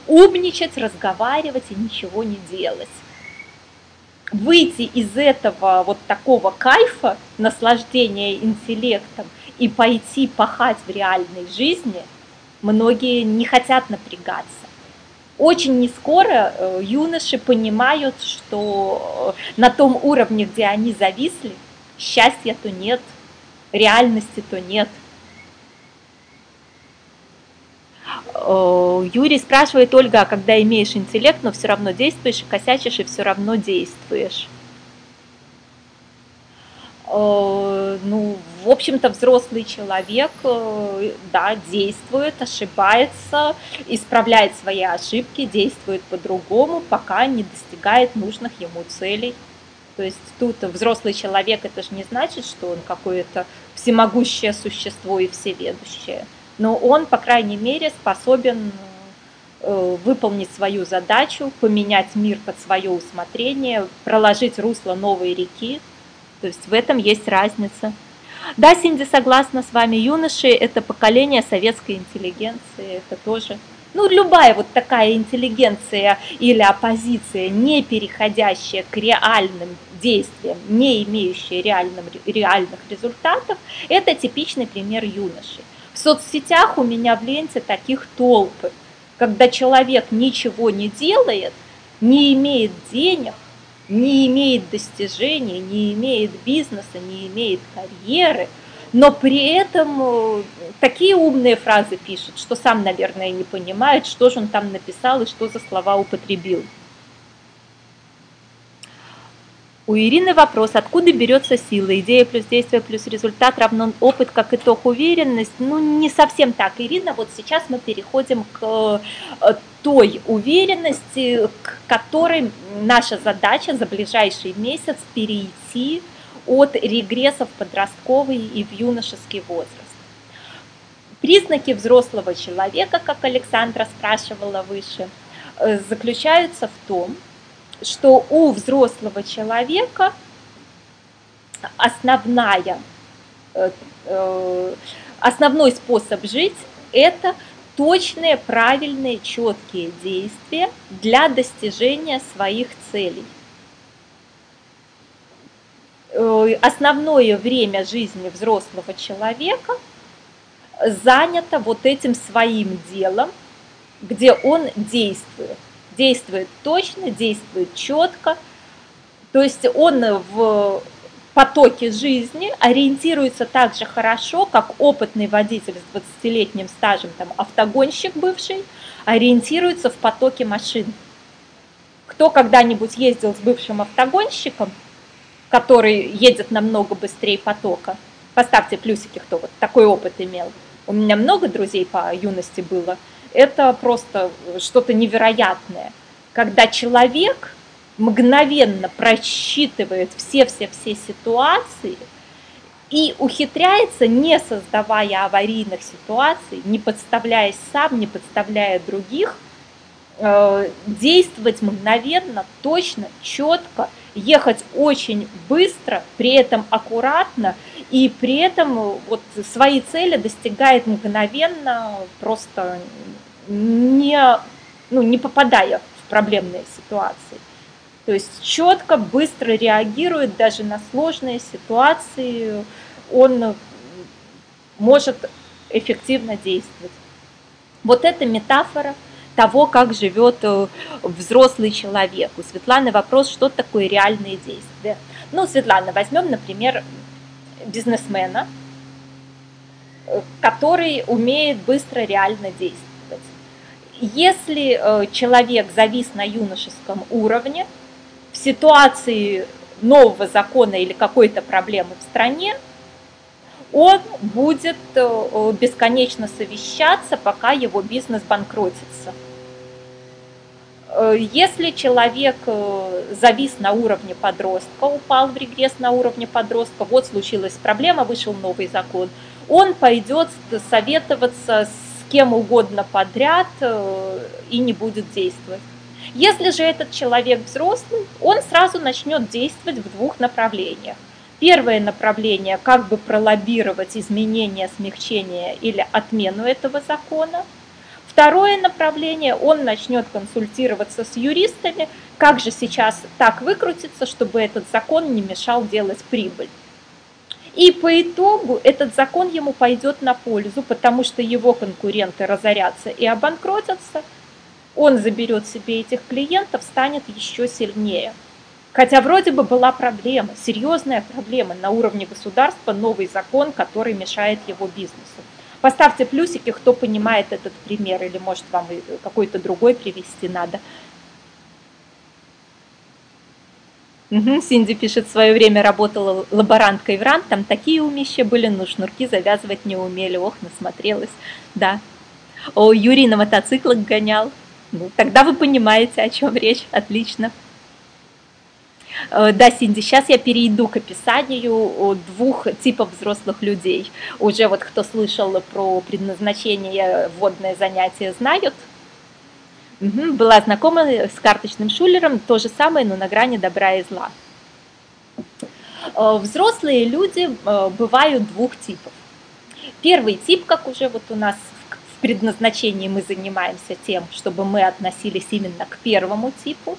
Умничать, разговаривать и ничего не делать. Выйти из этого вот такого кайфа, наслаждения интеллектом – и пойти пахать в реальной жизни, многие не хотят напрягаться. Очень не скоро э, юноши понимают, что э, на том уровне, где они зависли, счастья-то нет, реальности-то нет. Э, Юрий спрашивает, Ольга, а когда имеешь интеллект, но все равно действуешь косячишь, и все равно действуешь? Э, ну, в общем-то, взрослый человек, э, да, действует, ошибается, исправляет свои ошибки, действует по-другому, пока не достигает нужных ему целей. То есть тут взрослый человек, это же не значит, что он какое-то всемогущее существо и всеведущее. Но он, по крайней мере, способен э, выполнить свою задачу, поменять мир под свое усмотрение, проложить русло новой реки, то есть в этом есть разница. Да, Синди согласна с вами, юноши – это поколение советской интеллигенции, это тоже ну, любая вот такая интеллигенция или оппозиция, не переходящая к реальным действиям, не имеющая реальным, реальных результатов, это типичный пример юноши. В соцсетях у меня в ленте таких толпы. когда человек ничего не делает, не имеет денег, не имеет достижений, не имеет бизнеса, не имеет карьеры, но при этом э, такие умные фразы пишет, что сам, наверное, не понимает, что же он там написал и что за слова употребил. У Ирины вопрос, откуда берется сила? Идея плюс действие плюс результат равно опыт как итог уверенность? Ну, не совсем так, Ирина. Вот сейчас мы переходим к э, той уверенности, к которой наша задача за ближайший месяц перейти от регресса в подростковый и в юношеский возраст. Признаки взрослого человека, как Александра спрашивала выше, э, заключаются в том, что у взрослого человека основная, э, э, основной способ жить – это точные, правильные, четкие действия для достижения своих целей. Э, основное время жизни взрослого человека занято вот этим своим делом, где он действует действует точно, действует четко. То есть он в потоке жизни ориентируется так же хорошо, как опытный водитель с 20-летним стажем, там, автогонщик бывший, ориентируется в потоке машин. Кто когда-нибудь ездил с бывшим автогонщиком, который едет намного быстрее потока? Поставьте плюсики, кто вот такой опыт имел. У меня много друзей по юности было – это просто что-то невероятное, когда человек мгновенно просчитывает все-все-все ситуации и ухитряется, не создавая аварийных ситуаций, не подставляясь сам, не подставляя других, э, действовать мгновенно, точно, четко, ехать очень быстро, при этом аккуратно, и при этом вот свои цели достигает мгновенно, просто не, ну, не попадая в проблемные ситуации. То есть четко, быстро реагирует даже на сложные ситуации, он может эффективно действовать. Вот это метафора того, как живет э, взрослый человек. У Светланы вопрос, что такое реальные действия. Ну, Светлана, возьмем, например, бизнесмена, э, который умеет быстро реально действовать. Если э, человек завис на юношеском уровне, в ситуации нового закона или какой-то проблемы в стране, он будет э, бесконечно совещаться, пока его бизнес банкротится. Э, если человек завис на уровне подростка, упал в регресс на уровне подростка, вот случилась проблема, вышел новый закон, он пойдет советоваться с кем угодно подряд э, и не будет действовать. Если же этот человек взрослый, он сразу начнет действовать в двух направлениях. Первое направление – как бы пролоббировать изменение, смягчение или отмену этого закона. Второе направление – он начнет консультироваться с юристами, как же сейчас так выкрутиться, чтобы этот закон не мешал делать прибыль. И по итогу этот закон ему пойдет на пользу, потому что его конкуренты разорятся и обанкротятся, он заберет себе этих клиентов, станет еще сильнее. Хотя вроде бы была проблема, серьезная проблема на уровне государства, новый закон, который мешает его бизнесу. Поставьте плюсики, кто понимает этот пример, или может вам какой-то другой привести надо. Угу, Синди пишет, в свое время работала лаборанткой в РАН, там такие умища были, но шнурки завязывать не умели. Ох, насмотрелась, да. О, Юрий на мотоциклах гонял. Ну, тогда вы понимаете, о чем речь. Отлично. Э, да, Синди, сейчас я перейду к описанию двух типов взрослых людей. Уже вот кто слышал про предназначение вводное занятие знают – Угу, была знакома с карточным шулером, то же самое, но на грани добра и зла. Э, взрослые люди э, бывают двух типов. Первый тип, как уже вот у нас в предназначении мы занимаемся тем, чтобы мы относились именно к первому типу.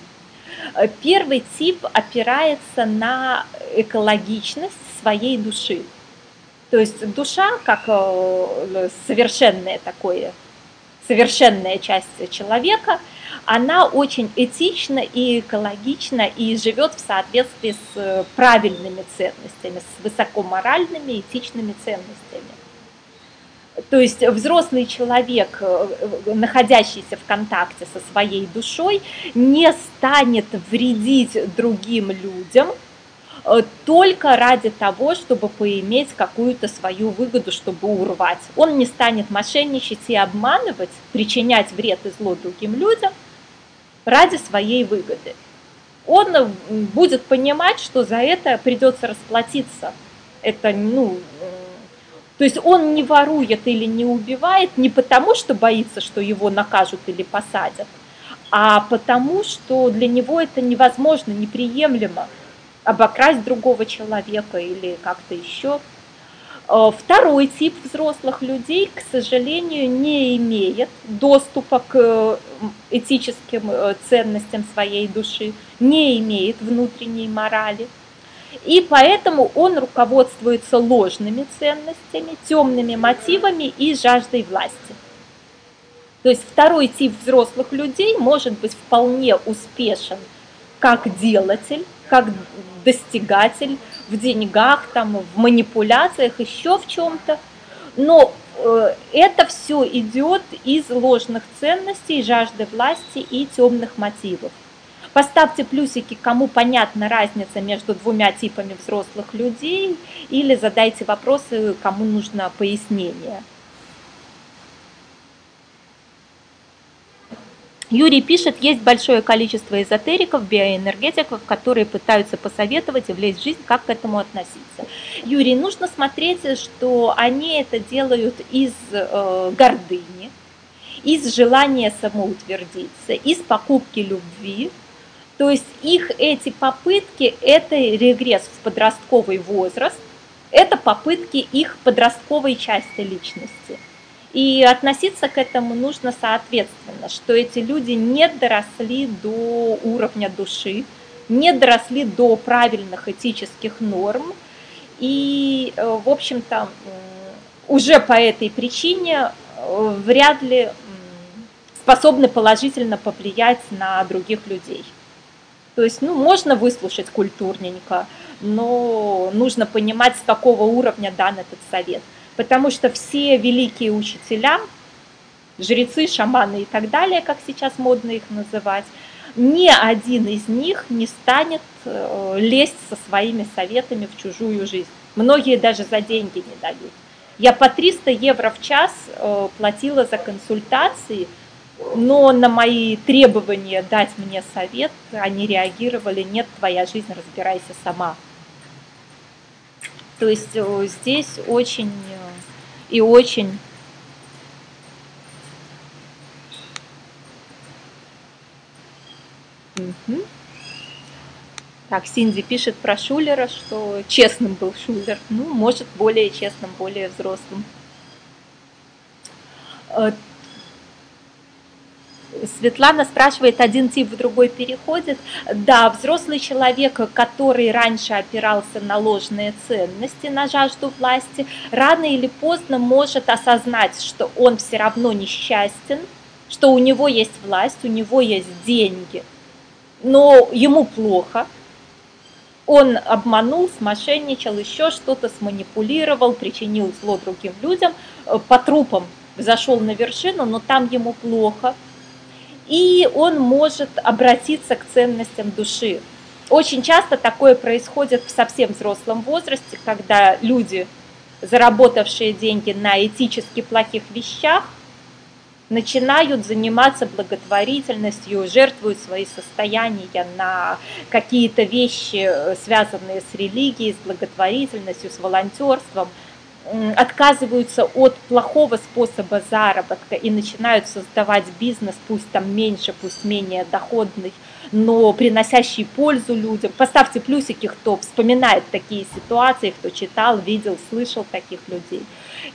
Э, первый тип опирается на экологичность своей души. То есть душа, как совершенное такое совершенная часть человека, она очень этична и экологична и живет в соответствии с э, правильными ценностями, с высокоморальными, этичными ценностями. То есть взрослый человек, э, находящийся в контакте со своей душой, не станет вредить другим людям э, только ради того, чтобы поиметь какую-то свою выгоду, чтобы урвать. Он не станет мошенничать и обманывать, причинять вред и зло другим людям ради своей выгоды. Он будет понимать, что за это придется расплатиться. Это, ну, то есть он не ворует или не убивает не потому, что боится, что его накажут или посадят, а потому, что для него это невозможно, неприемлемо обокрасть другого человека или как-то еще. Э, второй тип взрослых людей, к сожалению, не имеет доступа к э, этическим э, ценностям своей души, не имеет внутренней морали – и поэтому он руководствуется ложными ценностями, темными мотивами и жаждой власти. То есть второй тип взрослых людей может быть вполне успешен как делатель, как достигатель в деньгах, там, в манипуляциях, еще в чем-то. Но э, это все идет из ложных ценностей, жажды власти и темных мотивов. Поставьте плюсики, кому понятна разница между двумя типами взрослых людей, или задайте вопросы, кому нужно пояснение. Юрий пишет, есть большое количество эзотериков, биоэнергетиков, которые пытаются посоветовать и влезть в жизнь, как к этому относиться. Юрий, нужно смотреть, что они это делают из э, гордыни, из желания самоутвердиться, из покупки любви, то есть их эти попытки – это регресс в подростковый возраст, это попытки их подростковой части личности. И относиться к этому нужно соответственно, что эти люди не доросли до уровня души, не доросли до правильных этических норм, и, э, в общем-то, уже по этой причине э, вряд ли способны положительно повлиять на других людей. То есть, ну, можно выслушать культурненько, но нужно понимать, с какого уровня дан этот совет. Потому что все великие учителя, жрецы, шаманы и так далее, как сейчас модно их называть, ни один из них не станет э, лезть со своими советами в чужую жизнь. Многие даже за деньги не дают. Я по 300 евро в час э, платила за консультации – но на мои требования дать мне совет они реагировали, нет, твоя жизнь, разбирайся сама. То есть э, здесь очень э, и очень Угу. Так, Синди пишет про Шулера, что честным был Шулер. Ну, может, более честным, более взрослым. Э, Светлана спрашивает, один тип в другой переходит. Да, взрослый человек, который раньше опирался на ложные ценности, на жажду власти, рано или поздно может осознать, что он все равно несчастен, что у него есть власть, у него есть деньги, но ему плохо, он обманул, смошенничал, еще что-то сманипулировал, причинил зло другим людям, по трупам зашел на вершину, но там ему плохо, и он может обратиться к ценностям души. Очень часто такое происходит в совсем взрослом возрасте, когда люди, заработавшие деньги на этически плохих вещах, начинают заниматься благотворительностью, жертвуют свои состояния на какие-то вещи, связанные с религией, с благотворительностью, с волонтерством – отказываются от плохого способа заработка и начинают создавать бизнес, пусть там меньше, пусть менее доходный, но приносящий пользу людям. Поставьте плюсики, кто вспоминает такие ситуации, кто читал, видел, слышал таких людей.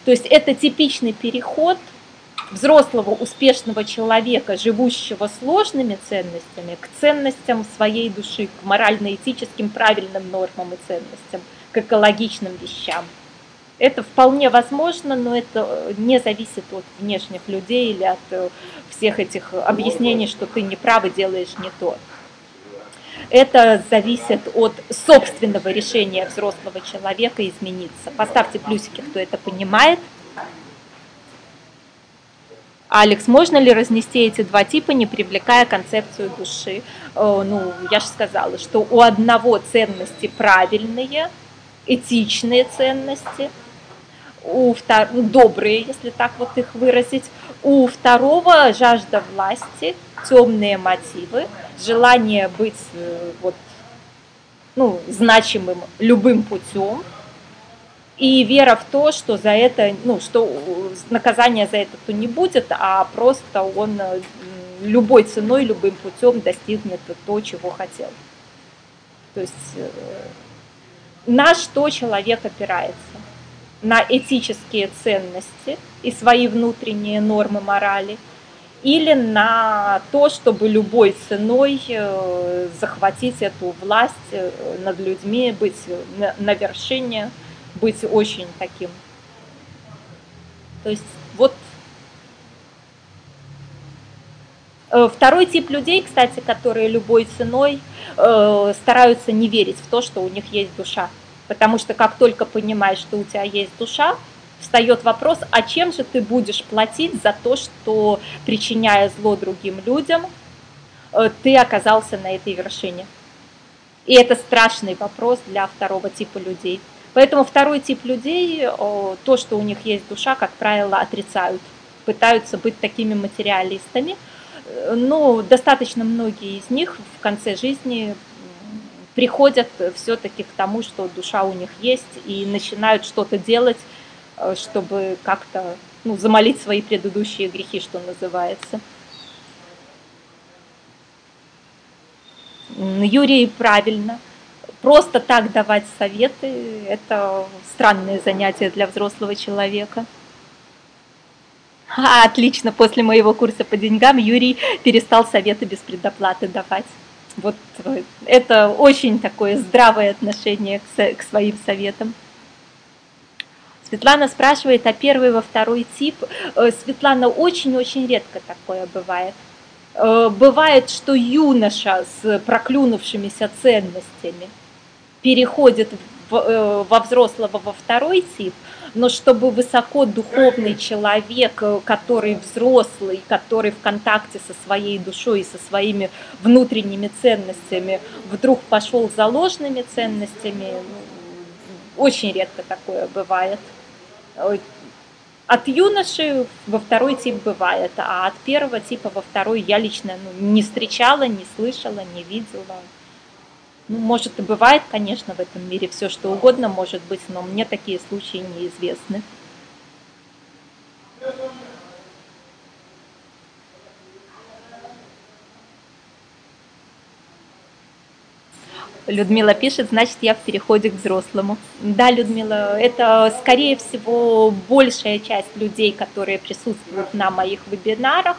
То есть это типичный переход взрослого успешного человека, живущего сложными ценностями, к ценностям своей души, к морально-этическим правильным нормам и ценностям, к экологичным вещам. Это вполне возможно, но это не зависит от внешних людей или от э, всех этих объяснений, что ты неправо делаешь не то. Это зависит от собственного решения взрослого человека измениться. Поставьте плюсики, кто это понимает. Алекс, можно ли разнести эти два типа, не привлекая концепцию души? Э, ну, я же сказала, что у одного ценности правильные, этичные ценности, у второго, ну, добрые, если так вот их выразить, у второго жажда власти, темные мотивы, желание быть э, вот, ну, значимым любым путем, и вера в то, что за это, ну, что наказания за это то не будет, а просто он э, любой ценой, любым путем достигнет то, чего хотел. То есть э, на что человек опирается? На этические ценности и свои внутренние нормы морали или на то, чтобы любой ценой э, захватить эту власть э, над людьми, быть на вершине, быть очень таким. То есть вот Э, второй тип людей, кстати, которые любой ценой стараются не верить в то, что у них есть душа. Потому что как только понимаешь, что у тебя есть душа, встает вопрос, а чем же ты будешь платить за то, что, причиняя зло другим людям, э, ты оказался на этой вершине. И это страшный вопрос для второго типа людей. Поэтому второй тип людей, то, что у них есть душа, как правило, отрицают, пытаются быть такими материалистами – но достаточно многие из них в конце жизни приходят все-таки к тому, что душа у них есть, и начинают что-то делать, э, чтобы как-то ну, замолить свои предыдущие грехи, что называется. Юрий правильно. Просто так давать советы – это странное занятие для взрослого человека. А, отлично, после моего курса по деньгам Юрий перестал советы без предоплаты давать. Вот э, это очень такое здравое отношение к, своим советам. Светлана спрашивает, а первый во второй тип? Э, Светлана, очень-очень редко такое бывает. Э, бывает, что юноша с проклюнувшимися ценностями переходит во взрослого во второй тип – но чтобы высоко духовный человек, э, который взрослый, который в контакте со своей душой и со своими внутренними ценностями, вдруг пошел за ложными ценностями, ну, очень редко такое бывает. Э, от юноши во второй тип бывает, а от первого типа во второй я лично ну, не встречала, не слышала, не видела. Ну, может и бывает, конечно, в этом мире все что угодно может быть, но мне такие случаи неизвестны. Людмила пишет, значит, я в переходе к взрослому. Да, Людмила, это, скорее всего, большая часть людей, которые присутствуют на моих вебинарах,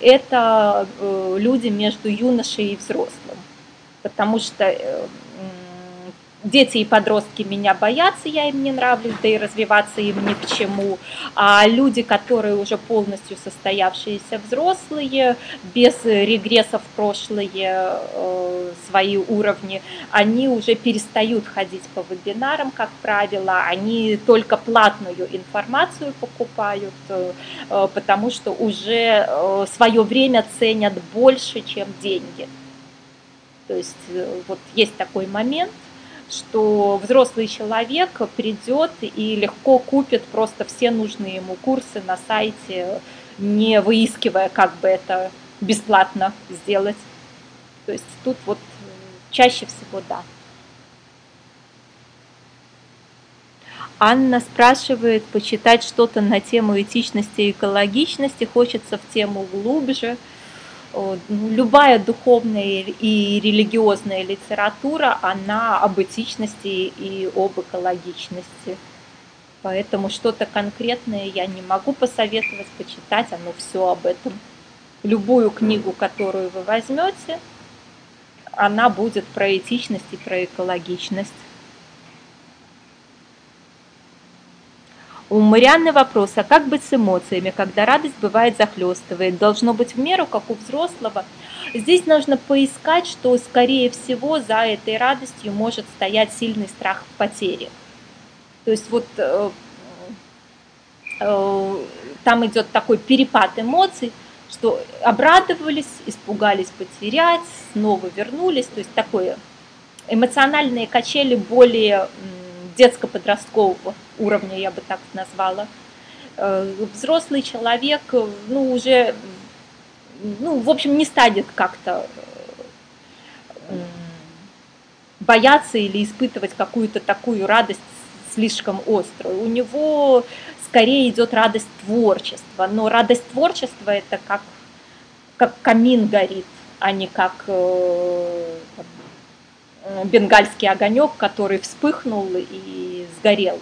это э, люди между юношей и взрослым потому что э, дети и подростки меня боятся, я им не нравлюсь, да и развиваться им ни к чему. А люди, которые уже полностью состоявшиеся взрослые, без регрессов в прошлые э, свои уровни, они уже перестают ходить по вебинарам, как правило, они только платную информацию покупают, э, потому что уже свое время ценят больше, чем деньги. То есть э, вот есть такой момент, что взрослый человек придет и легко купит просто все нужные ему курсы на сайте, не выискивая, как бы это бесплатно сделать. То есть тут вот чаще всего да. Анна спрашивает почитать что-то на тему этичности и экологичности, хочется в тему глубже. Ну, любая духовная и религиозная литература, она об этичности и об экологичности. Поэтому что-то конкретное я не могу посоветовать почитать, оно все об этом. Любую книгу, которую вы возьмете, она будет про этичность и про экологичность. У Марианны вопрос, а как быть с эмоциями, когда радость бывает захлестывает? Должно быть в меру, как у взрослого. Здесь нужно поискать, что, скорее всего, за этой радостью может стоять сильный страх в потере. То есть вот э, э, там идет такой перепад эмоций, что обрадовались, испугались потерять, снова вернулись, то есть такое эмоциональные качели более детско-подросткового уровня, я бы так назвала. Э, взрослый человек, ну, уже, ну, в общем, не станет как-то бояться или испытывать какую-то такую радость слишком острую. У него скорее идет радость творчества, но радость творчества это как, как камин горит, а не как э, Э, бенгальский огонек, который вспыхнул и сгорел.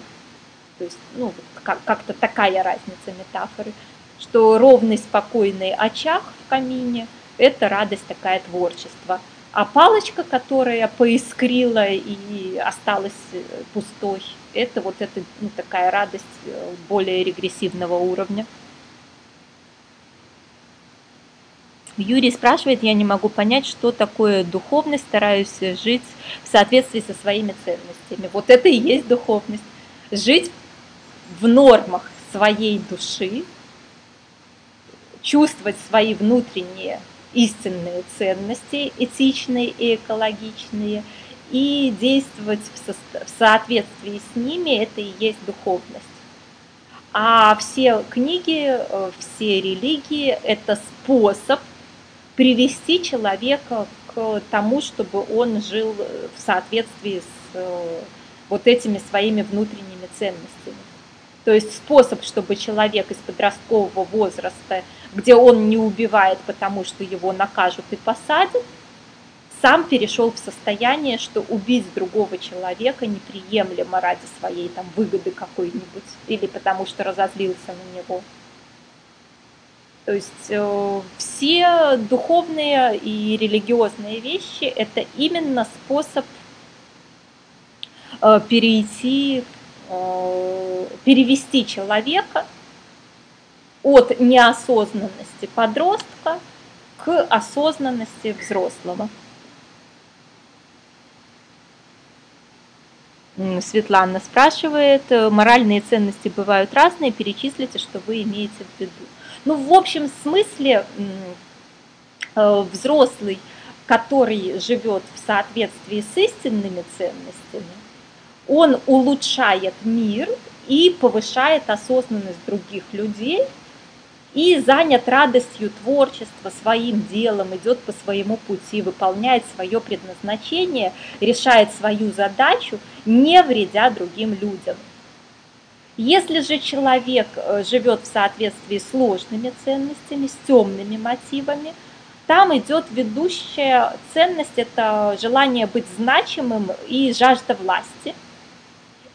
То есть, ну, как-то такая разница метафоры, что ровный, спокойный очаг в камине – это радость такая творчества. А палочка, которая поискрила и осталась э, пустой, это вот это, ну, такая радость э, более регрессивного уровня. Юрий спрашивает, я не могу понять, что такое духовность, стараюсь жить в соответствии со своими ценностями. Вот это и есть духовность. Жить в нормах своей души, чувствовать свои внутренние истинные ценности, этичные и экологичные, и действовать в, со- в соответствии с ними, это и есть духовность. А все книги, э, все религии – это способ привести человека к тому, чтобы он жил в соответствии с э, вот этими своими внутренними ценностями. То есть способ, чтобы человек из подросткового возраста, где он не убивает, потому что его накажут и посадят, сам перешел в состояние, что убить другого человека неприемлемо ради своей там выгоды какой-нибудь или потому что разозлился на него. То есть э, все духовные и религиозные вещи это именно способ э, перейти, э, перевести человека от неосознанности подростка к осознанности взрослого. Светлана спрашивает, моральные ценности бывают разные, перечислите, что вы имеете в виду. Ну, в общем смысле, э, взрослый, который живет в соответствии с истинными ценностями, он улучшает мир и повышает осознанность других людей и занят радостью творчества, своим делом, идет по своему пути, выполняет свое предназначение, решает свою задачу, не вредя другим людям. Если же человек э, живет в соответствии с сложными ценностями, с темными мотивами, там идет ведущая ценность, это желание быть значимым и жажда власти.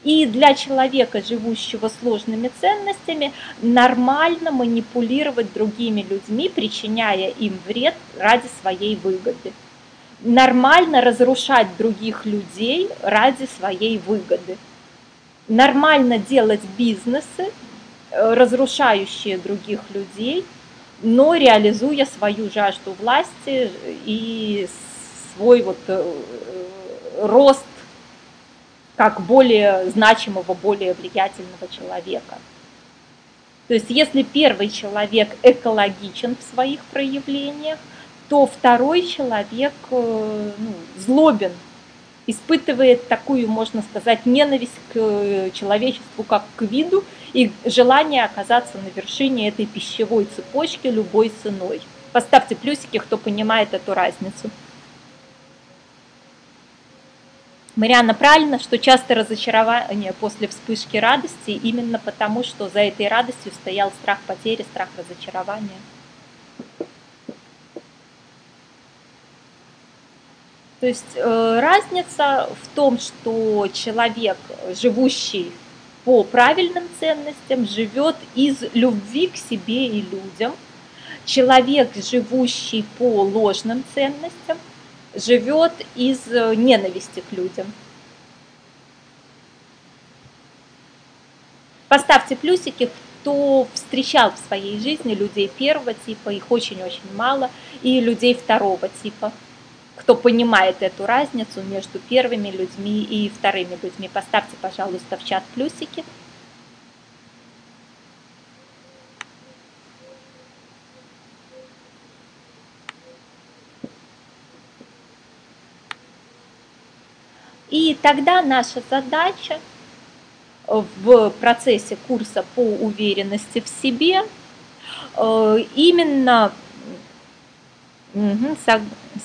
И для человека, живущего сложными ценностями, нормально манипулировать другими людьми, причиняя им вред ради своей выгоды. Нормально разрушать других людей ради своей выгоды нормально делать бизнесы, э, разрушающие других людей, но реализуя свою жажду власти и свой вот э, рост как более значимого, более влиятельного человека. То есть если первый человек экологичен в своих проявлениях, то второй человек э, ну, злобен испытывает такую, можно сказать, ненависть к э, человечеству как к виду и желание оказаться на вершине этой пищевой цепочки любой ценой. Поставьте плюсики, кто понимает эту разницу. Марианна, правильно, что часто разочарование после вспышки радости именно потому, что за этой радостью стоял страх потери, страх разочарования. То есть э, разница в том, что человек, живущий по правильным ценностям, живет из любви к себе и людям. Человек, живущий по ложным ценностям, живет из э, ненависти к людям. Поставьте плюсики, кто встречал в своей жизни людей первого типа, их очень-очень мало, и людей второго типа кто понимает эту разницу между первыми людьми и вторыми людьми. Поставьте, пожалуйста, в чат плюсики. И тогда наша задача в процессе курса по уверенности в себе э, именно Угу.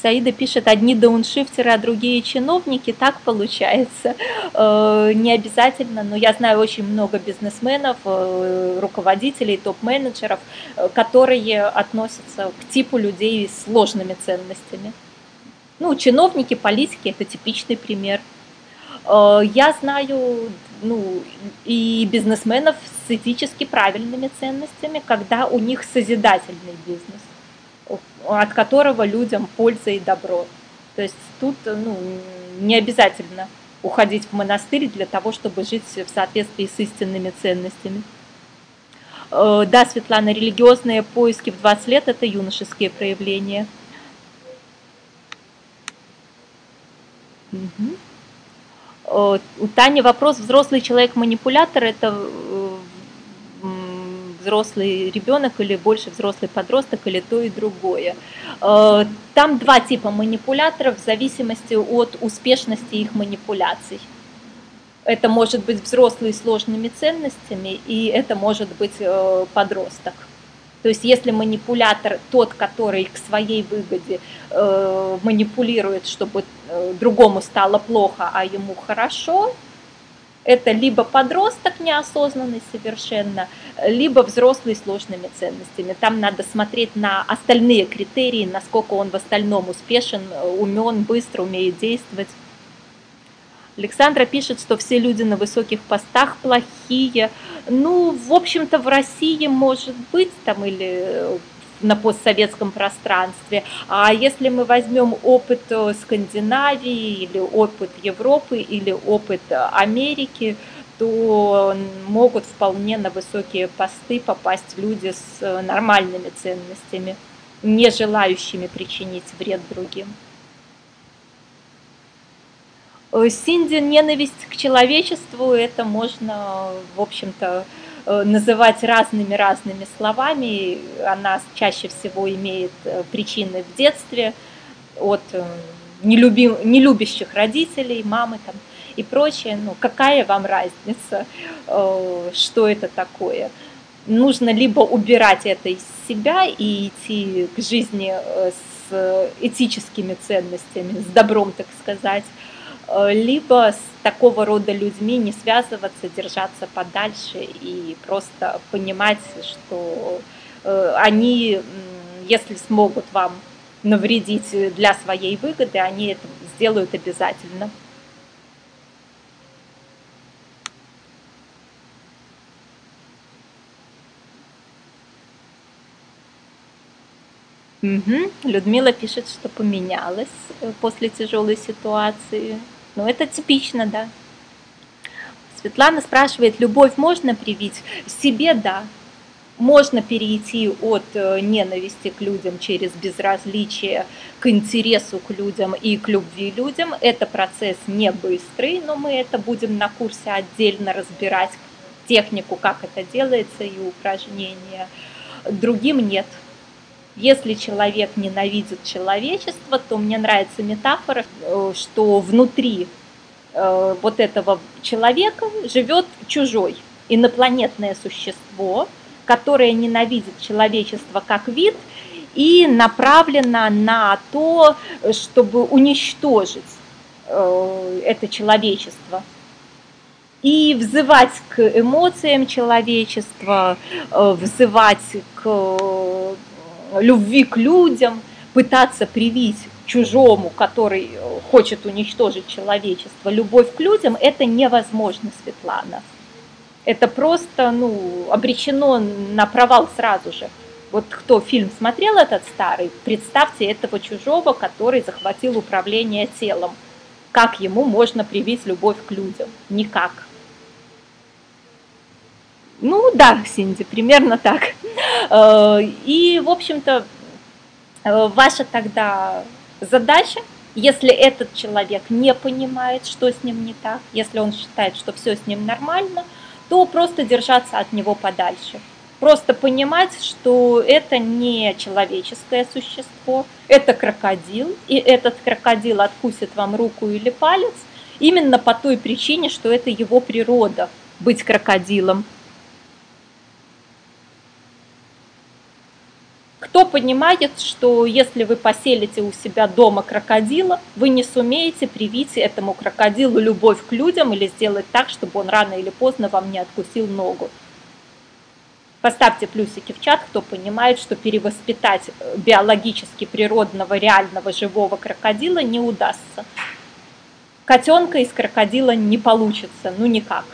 Саида пишет, одни дауншифтеры, а другие чиновники, так получается. Э, не обязательно, но я знаю очень много бизнесменов, э, руководителей, топ-менеджеров, э, которые относятся к типу людей с сложными ценностями. Ну, чиновники, политики – это типичный пример. Я знаю ну, и бизнесменов с этически правильными ценностями, когда у них созидательный бизнес от которого людям польза и добро. То есть тут ну, не обязательно уходить в монастырь для того, чтобы жить в соответствии с истинными ценностями. Э, да, Светлана, религиозные поиски в 20 лет – это юношеские проявления. Угу. У Тани вопрос, взрослый человек-манипулятор – это э, взрослый ребенок или больше взрослый подросток или то и другое. Э, там два типа манипуляторов в зависимости от успешности их манипуляций. Это может быть взрослый с сложными ценностями, и это может быть э, подросток. То есть если манипулятор тот, который к своей выгоде э, манипулирует, чтобы другому стало плохо, а ему хорошо, это либо подросток неосознанный совершенно, либо взрослый с сложными ценностями. Там надо смотреть на остальные критерии, насколько он в остальном успешен, умен, быстро умеет действовать. Александра пишет, что все люди на высоких постах плохие. Ну, в общем-то, в России может быть там или на постсоветском пространстве. А если мы возьмем опыт э, Скандинавии или опыт Европы или опыт Америки, то могут вполне на высокие посты попасть люди с э, нормальными ценностями, не желающими причинить вред другим. Э, Синди ненависть к человечеству, это можно, в общем-то, Э, называть разными-разными словами. Она чаще всего имеет э, причины в детстве от э, нелюбим, нелюбящих родителей, мамы там и прочее. Ну, какая вам разница, что это такое? Нужно либо убирать это из себя и идти к жизни с этическими ценностями, с добром, так сказать, Э, либо с такого рода людьми не связываться, держаться подальше и просто понимать, что э, они, если смогут вам навредить для своей выгоды, они это сделают обязательно. Угу. Людмила пишет, что поменялась э, после тяжелой ситуации. Ну, это типично, да. Светлана спрашивает, любовь можно привить? Себе, да. Можно перейти от э, ненависти к людям через безразличие к интересу к людям и к любви людям. Это процесс не быстрый, но мы это будем на курсе отдельно разбирать технику, как это делается и упражнения. Другим нет. Если человек ненавидит человечество, то мне нравится метафора, э, что внутри э, вот этого человека живет чужой, инопланетное существо, которое ненавидит человечество как вид и направлено на то, чтобы уничтожить э, это человечество. И взывать к эмоциям человечества, взывать к любви к людям, пытаться привить чужому, который э, хочет уничтожить человечество, любовь к людям, это невозможно, Светлана. Это просто ну, обречено на провал сразу же. Вот кто фильм смотрел этот старый, представьте этого чужого, который захватил управление телом. Как ему можно привить любовь к людям? Никак. Ну да, Синди, примерно так. Э, и, в общем-то, э, ваша тогда задача, если этот человек не понимает, что с ним не так, если он считает, что все с ним нормально, то просто держаться от него подальше. Просто понимать, что это не человеческое существо, это крокодил, и этот крокодил откусит вам руку или палец именно по той причине, что это его природа быть крокодилом. Кто понимает, что если вы поселите у себя дома крокодила, вы не сумеете привить этому крокодилу любовь к людям или сделать так, чтобы он рано или поздно вам не откусил ногу. Поставьте плюсики в чат, кто понимает, что перевоспитать э, биологически природного, реального, живого крокодила не удастся. Котенка из крокодила не получится, ну никак.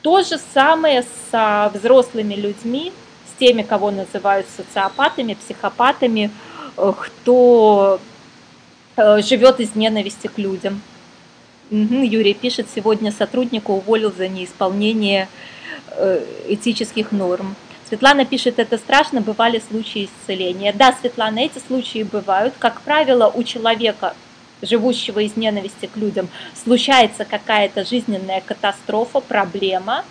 То же самое с взрослыми людьми, с теми, кого называют социопатами, психопатами, э, кто э, живет из ненависти к людям. Юрий пишет, сегодня сотрудника уволил за неисполнение Э, этических норм. Светлана пишет, это страшно, бывали случаи исцеления. Да, Светлана, эти случаи бывают. Как правило, у человека, живущего из ненависти к людям, случается какая-то жизненная катастрофа, проблема,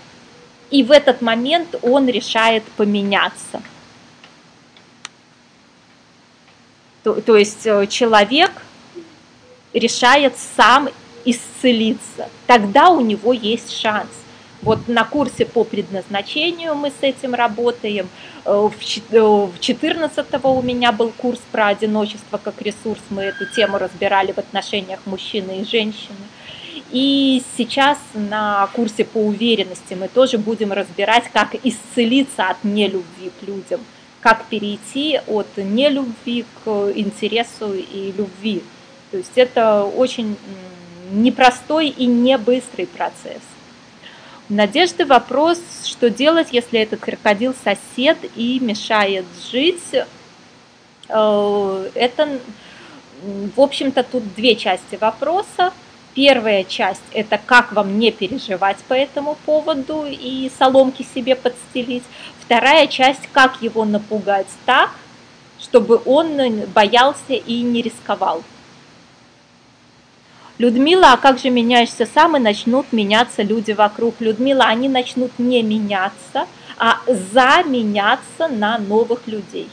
и в этот момент он решает поменяться. То, то есть э, человек решает сам исцелиться, тогда у него есть шанс. Вот на курсе по предназначению мы с этим работаем. Э, в 14 у меня был курс про одиночество как ресурс. Мы эту тему разбирали в отношениях мужчины и женщины. И сейчас на курсе по уверенности мы тоже будем разбирать, как исцелиться от нелюбви к людям, как перейти от нелюбви к интересу и любви. То есть это очень непростой и не быстрый процесс. Надежды вопрос, что делать, если этот крокодил сосед и мешает жить. Э, это, в общем-то, тут две части вопроса. Первая часть – это как вам не переживать по этому поводу и соломки себе подстелить. Вторая часть – как его напугать так, чтобы он боялся и не рисковал. Людмила, а как же меняешься сам, и начнут меняться люди вокруг. Людмила, они начнут не меняться, а заменяться на новых людей.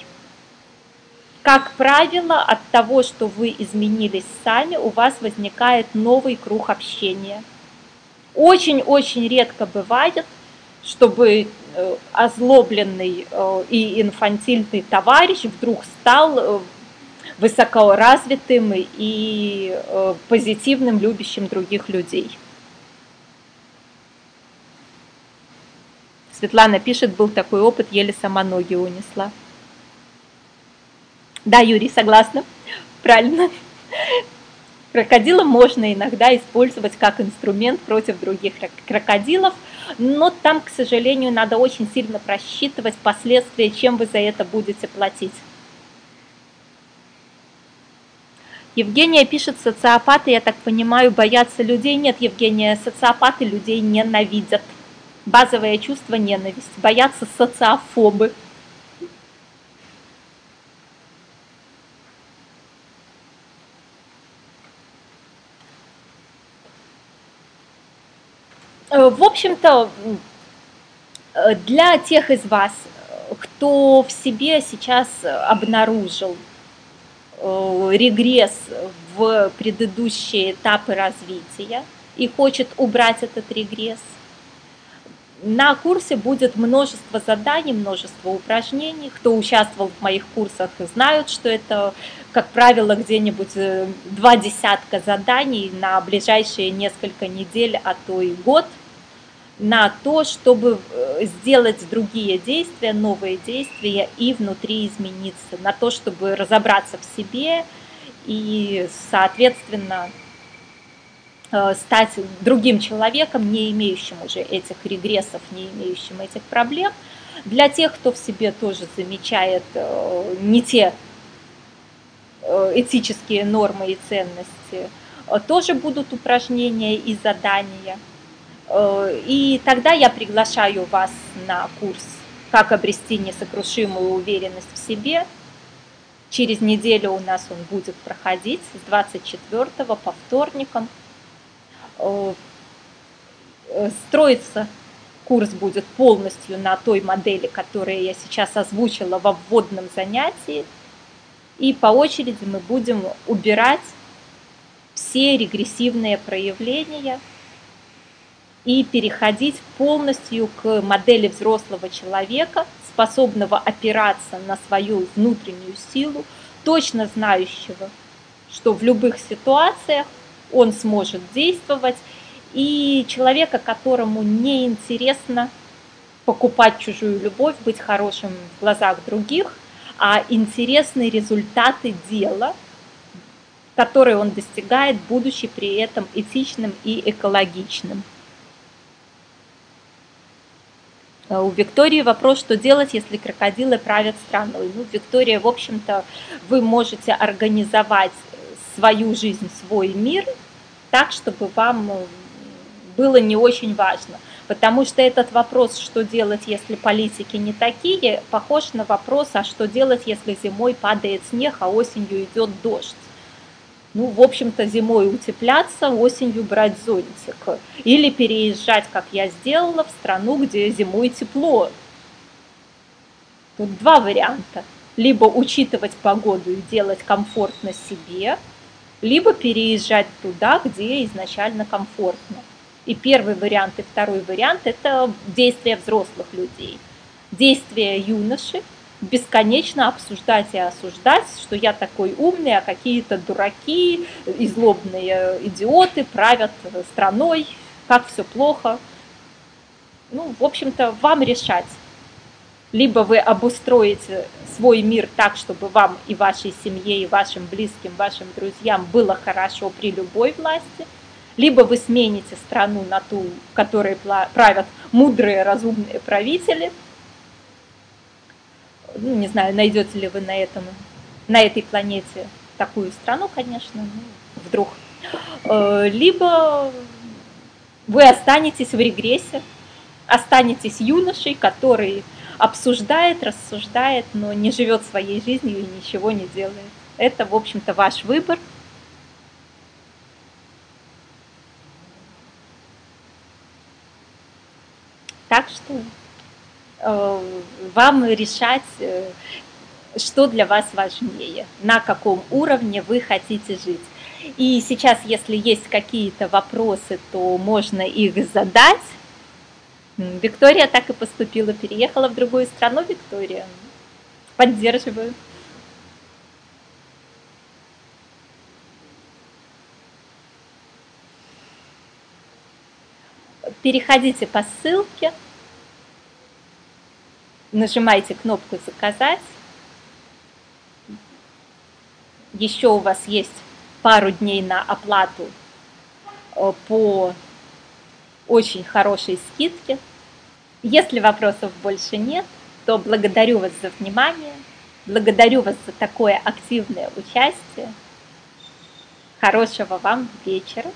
Как правило, от того, что вы изменились сами, у вас возникает новый круг общения. Очень-очень редко бывает, чтобы э, озлобленный э, и инфантильный товарищ вдруг стал э, высокоразвитым и позитивным, любящим других людей. Светлана пишет, был такой опыт, еле сама ноги унесла. Да, Юрий, согласна. Правильно. Крокодила можно иногда использовать как инструмент против других крокодилов, но там, к сожалению, надо очень сильно просчитывать последствия, чем вы за это будете платить. Евгения пишет, социопаты, я так понимаю, боятся людей. Нет, Евгения, социопаты людей ненавидят. Базовое чувство ненависть. Боятся социофобы. В общем-то, э, для тех из вас, кто в себе сейчас обнаружил Э, регресс в предыдущие этапы развития и хочет убрать этот регресс. На курсе будет множество заданий, множество упражнений. Кто участвовал в моих курсах, знают, что это, как правило, где-нибудь э, два десятка заданий на ближайшие несколько недель, а то и год – на то, чтобы э, сделать другие действия, новые действия и внутри измениться, на то, чтобы разобраться в себе и, соответственно, э, стать другим человеком, не имеющим уже этих регрессов, не имеющим этих проблем. Для тех, кто в себе тоже замечает э, не те этические нормы и ценности, тоже будут упражнения и задания – и тогда я приглашаю вас на курс «Как обрести несокрушимую уверенность в себе». Через неделю у нас он будет проходить с 24 по вторникам. Э, э, строится курс будет полностью на той модели, которую я сейчас озвучила во вводном занятии. И по очереди мы будем убирать все регрессивные проявления – и переходить полностью к модели взрослого человека, способного опираться на свою внутреннюю силу, точно знающего, что в любых ситуациях он сможет действовать, и человека, которому не интересно покупать чужую любовь, быть хорошим в глазах других, а интересны результаты дела, которые он достигает, будучи при этом этичным и экологичным. Э, у Виктории вопрос, что делать, если крокодилы правят страной. Ну, Виктория, в общем-то, вы можете организовать свою жизнь, свой мир так, чтобы вам э, было не очень важно. Потому что этот вопрос, что делать, если политики не такие, похож на вопрос, а что делать, если зимой падает снег, а осенью идет дождь ну, в общем-то, зимой утепляться, осенью брать зонтик. Или переезжать, как я сделала, в страну, где зимой тепло. Тут два варианта. Либо учитывать погоду и делать комфортно себе, либо переезжать туда, где изначально комфортно. И первый вариант, и второй вариант – это действия взрослых людей. Действия юноши – бесконечно обсуждать и осуждать, что я такой умный, а какие-то дураки и злобные идиоты правят страной, как все плохо. Ну, в общем-то, вам решать. Либо вы обустроите свой мир так, чтобы вам и вашей семье, и вашим близким, вашим друзьям было хорошо при любой власти, либо вы смените страну на ту, в которой правят мудрые, разумные правители – ну, не знаю, найдете ли вы на этом, на этой планете такую страну, конечно, ну, вдруг. Э, либо вы останетесь в регрессе, останетесь юношей, который обсуждает, рассуждает, но не живет своей жизнью и ничего не делает. Это, в общем-то, ваш выбор. Так что вам решать, э, что для вас важнее, на каком уровне вы хотите жить. И сейчас, если есть какие-то вопросы, то можно их задать. Виктория так и поступила, переехала в другую страну, Виктория. Поддерживаю. Переходите по ссылке нажимаете кнопку «Заказать». Еще у вас есть пару дней на оплату э, по очень хорошей скидке. Если вопросов больше нет, то благодарю вас за внимание, благодарю вас за такое активное участие. Хорошего вам вечера.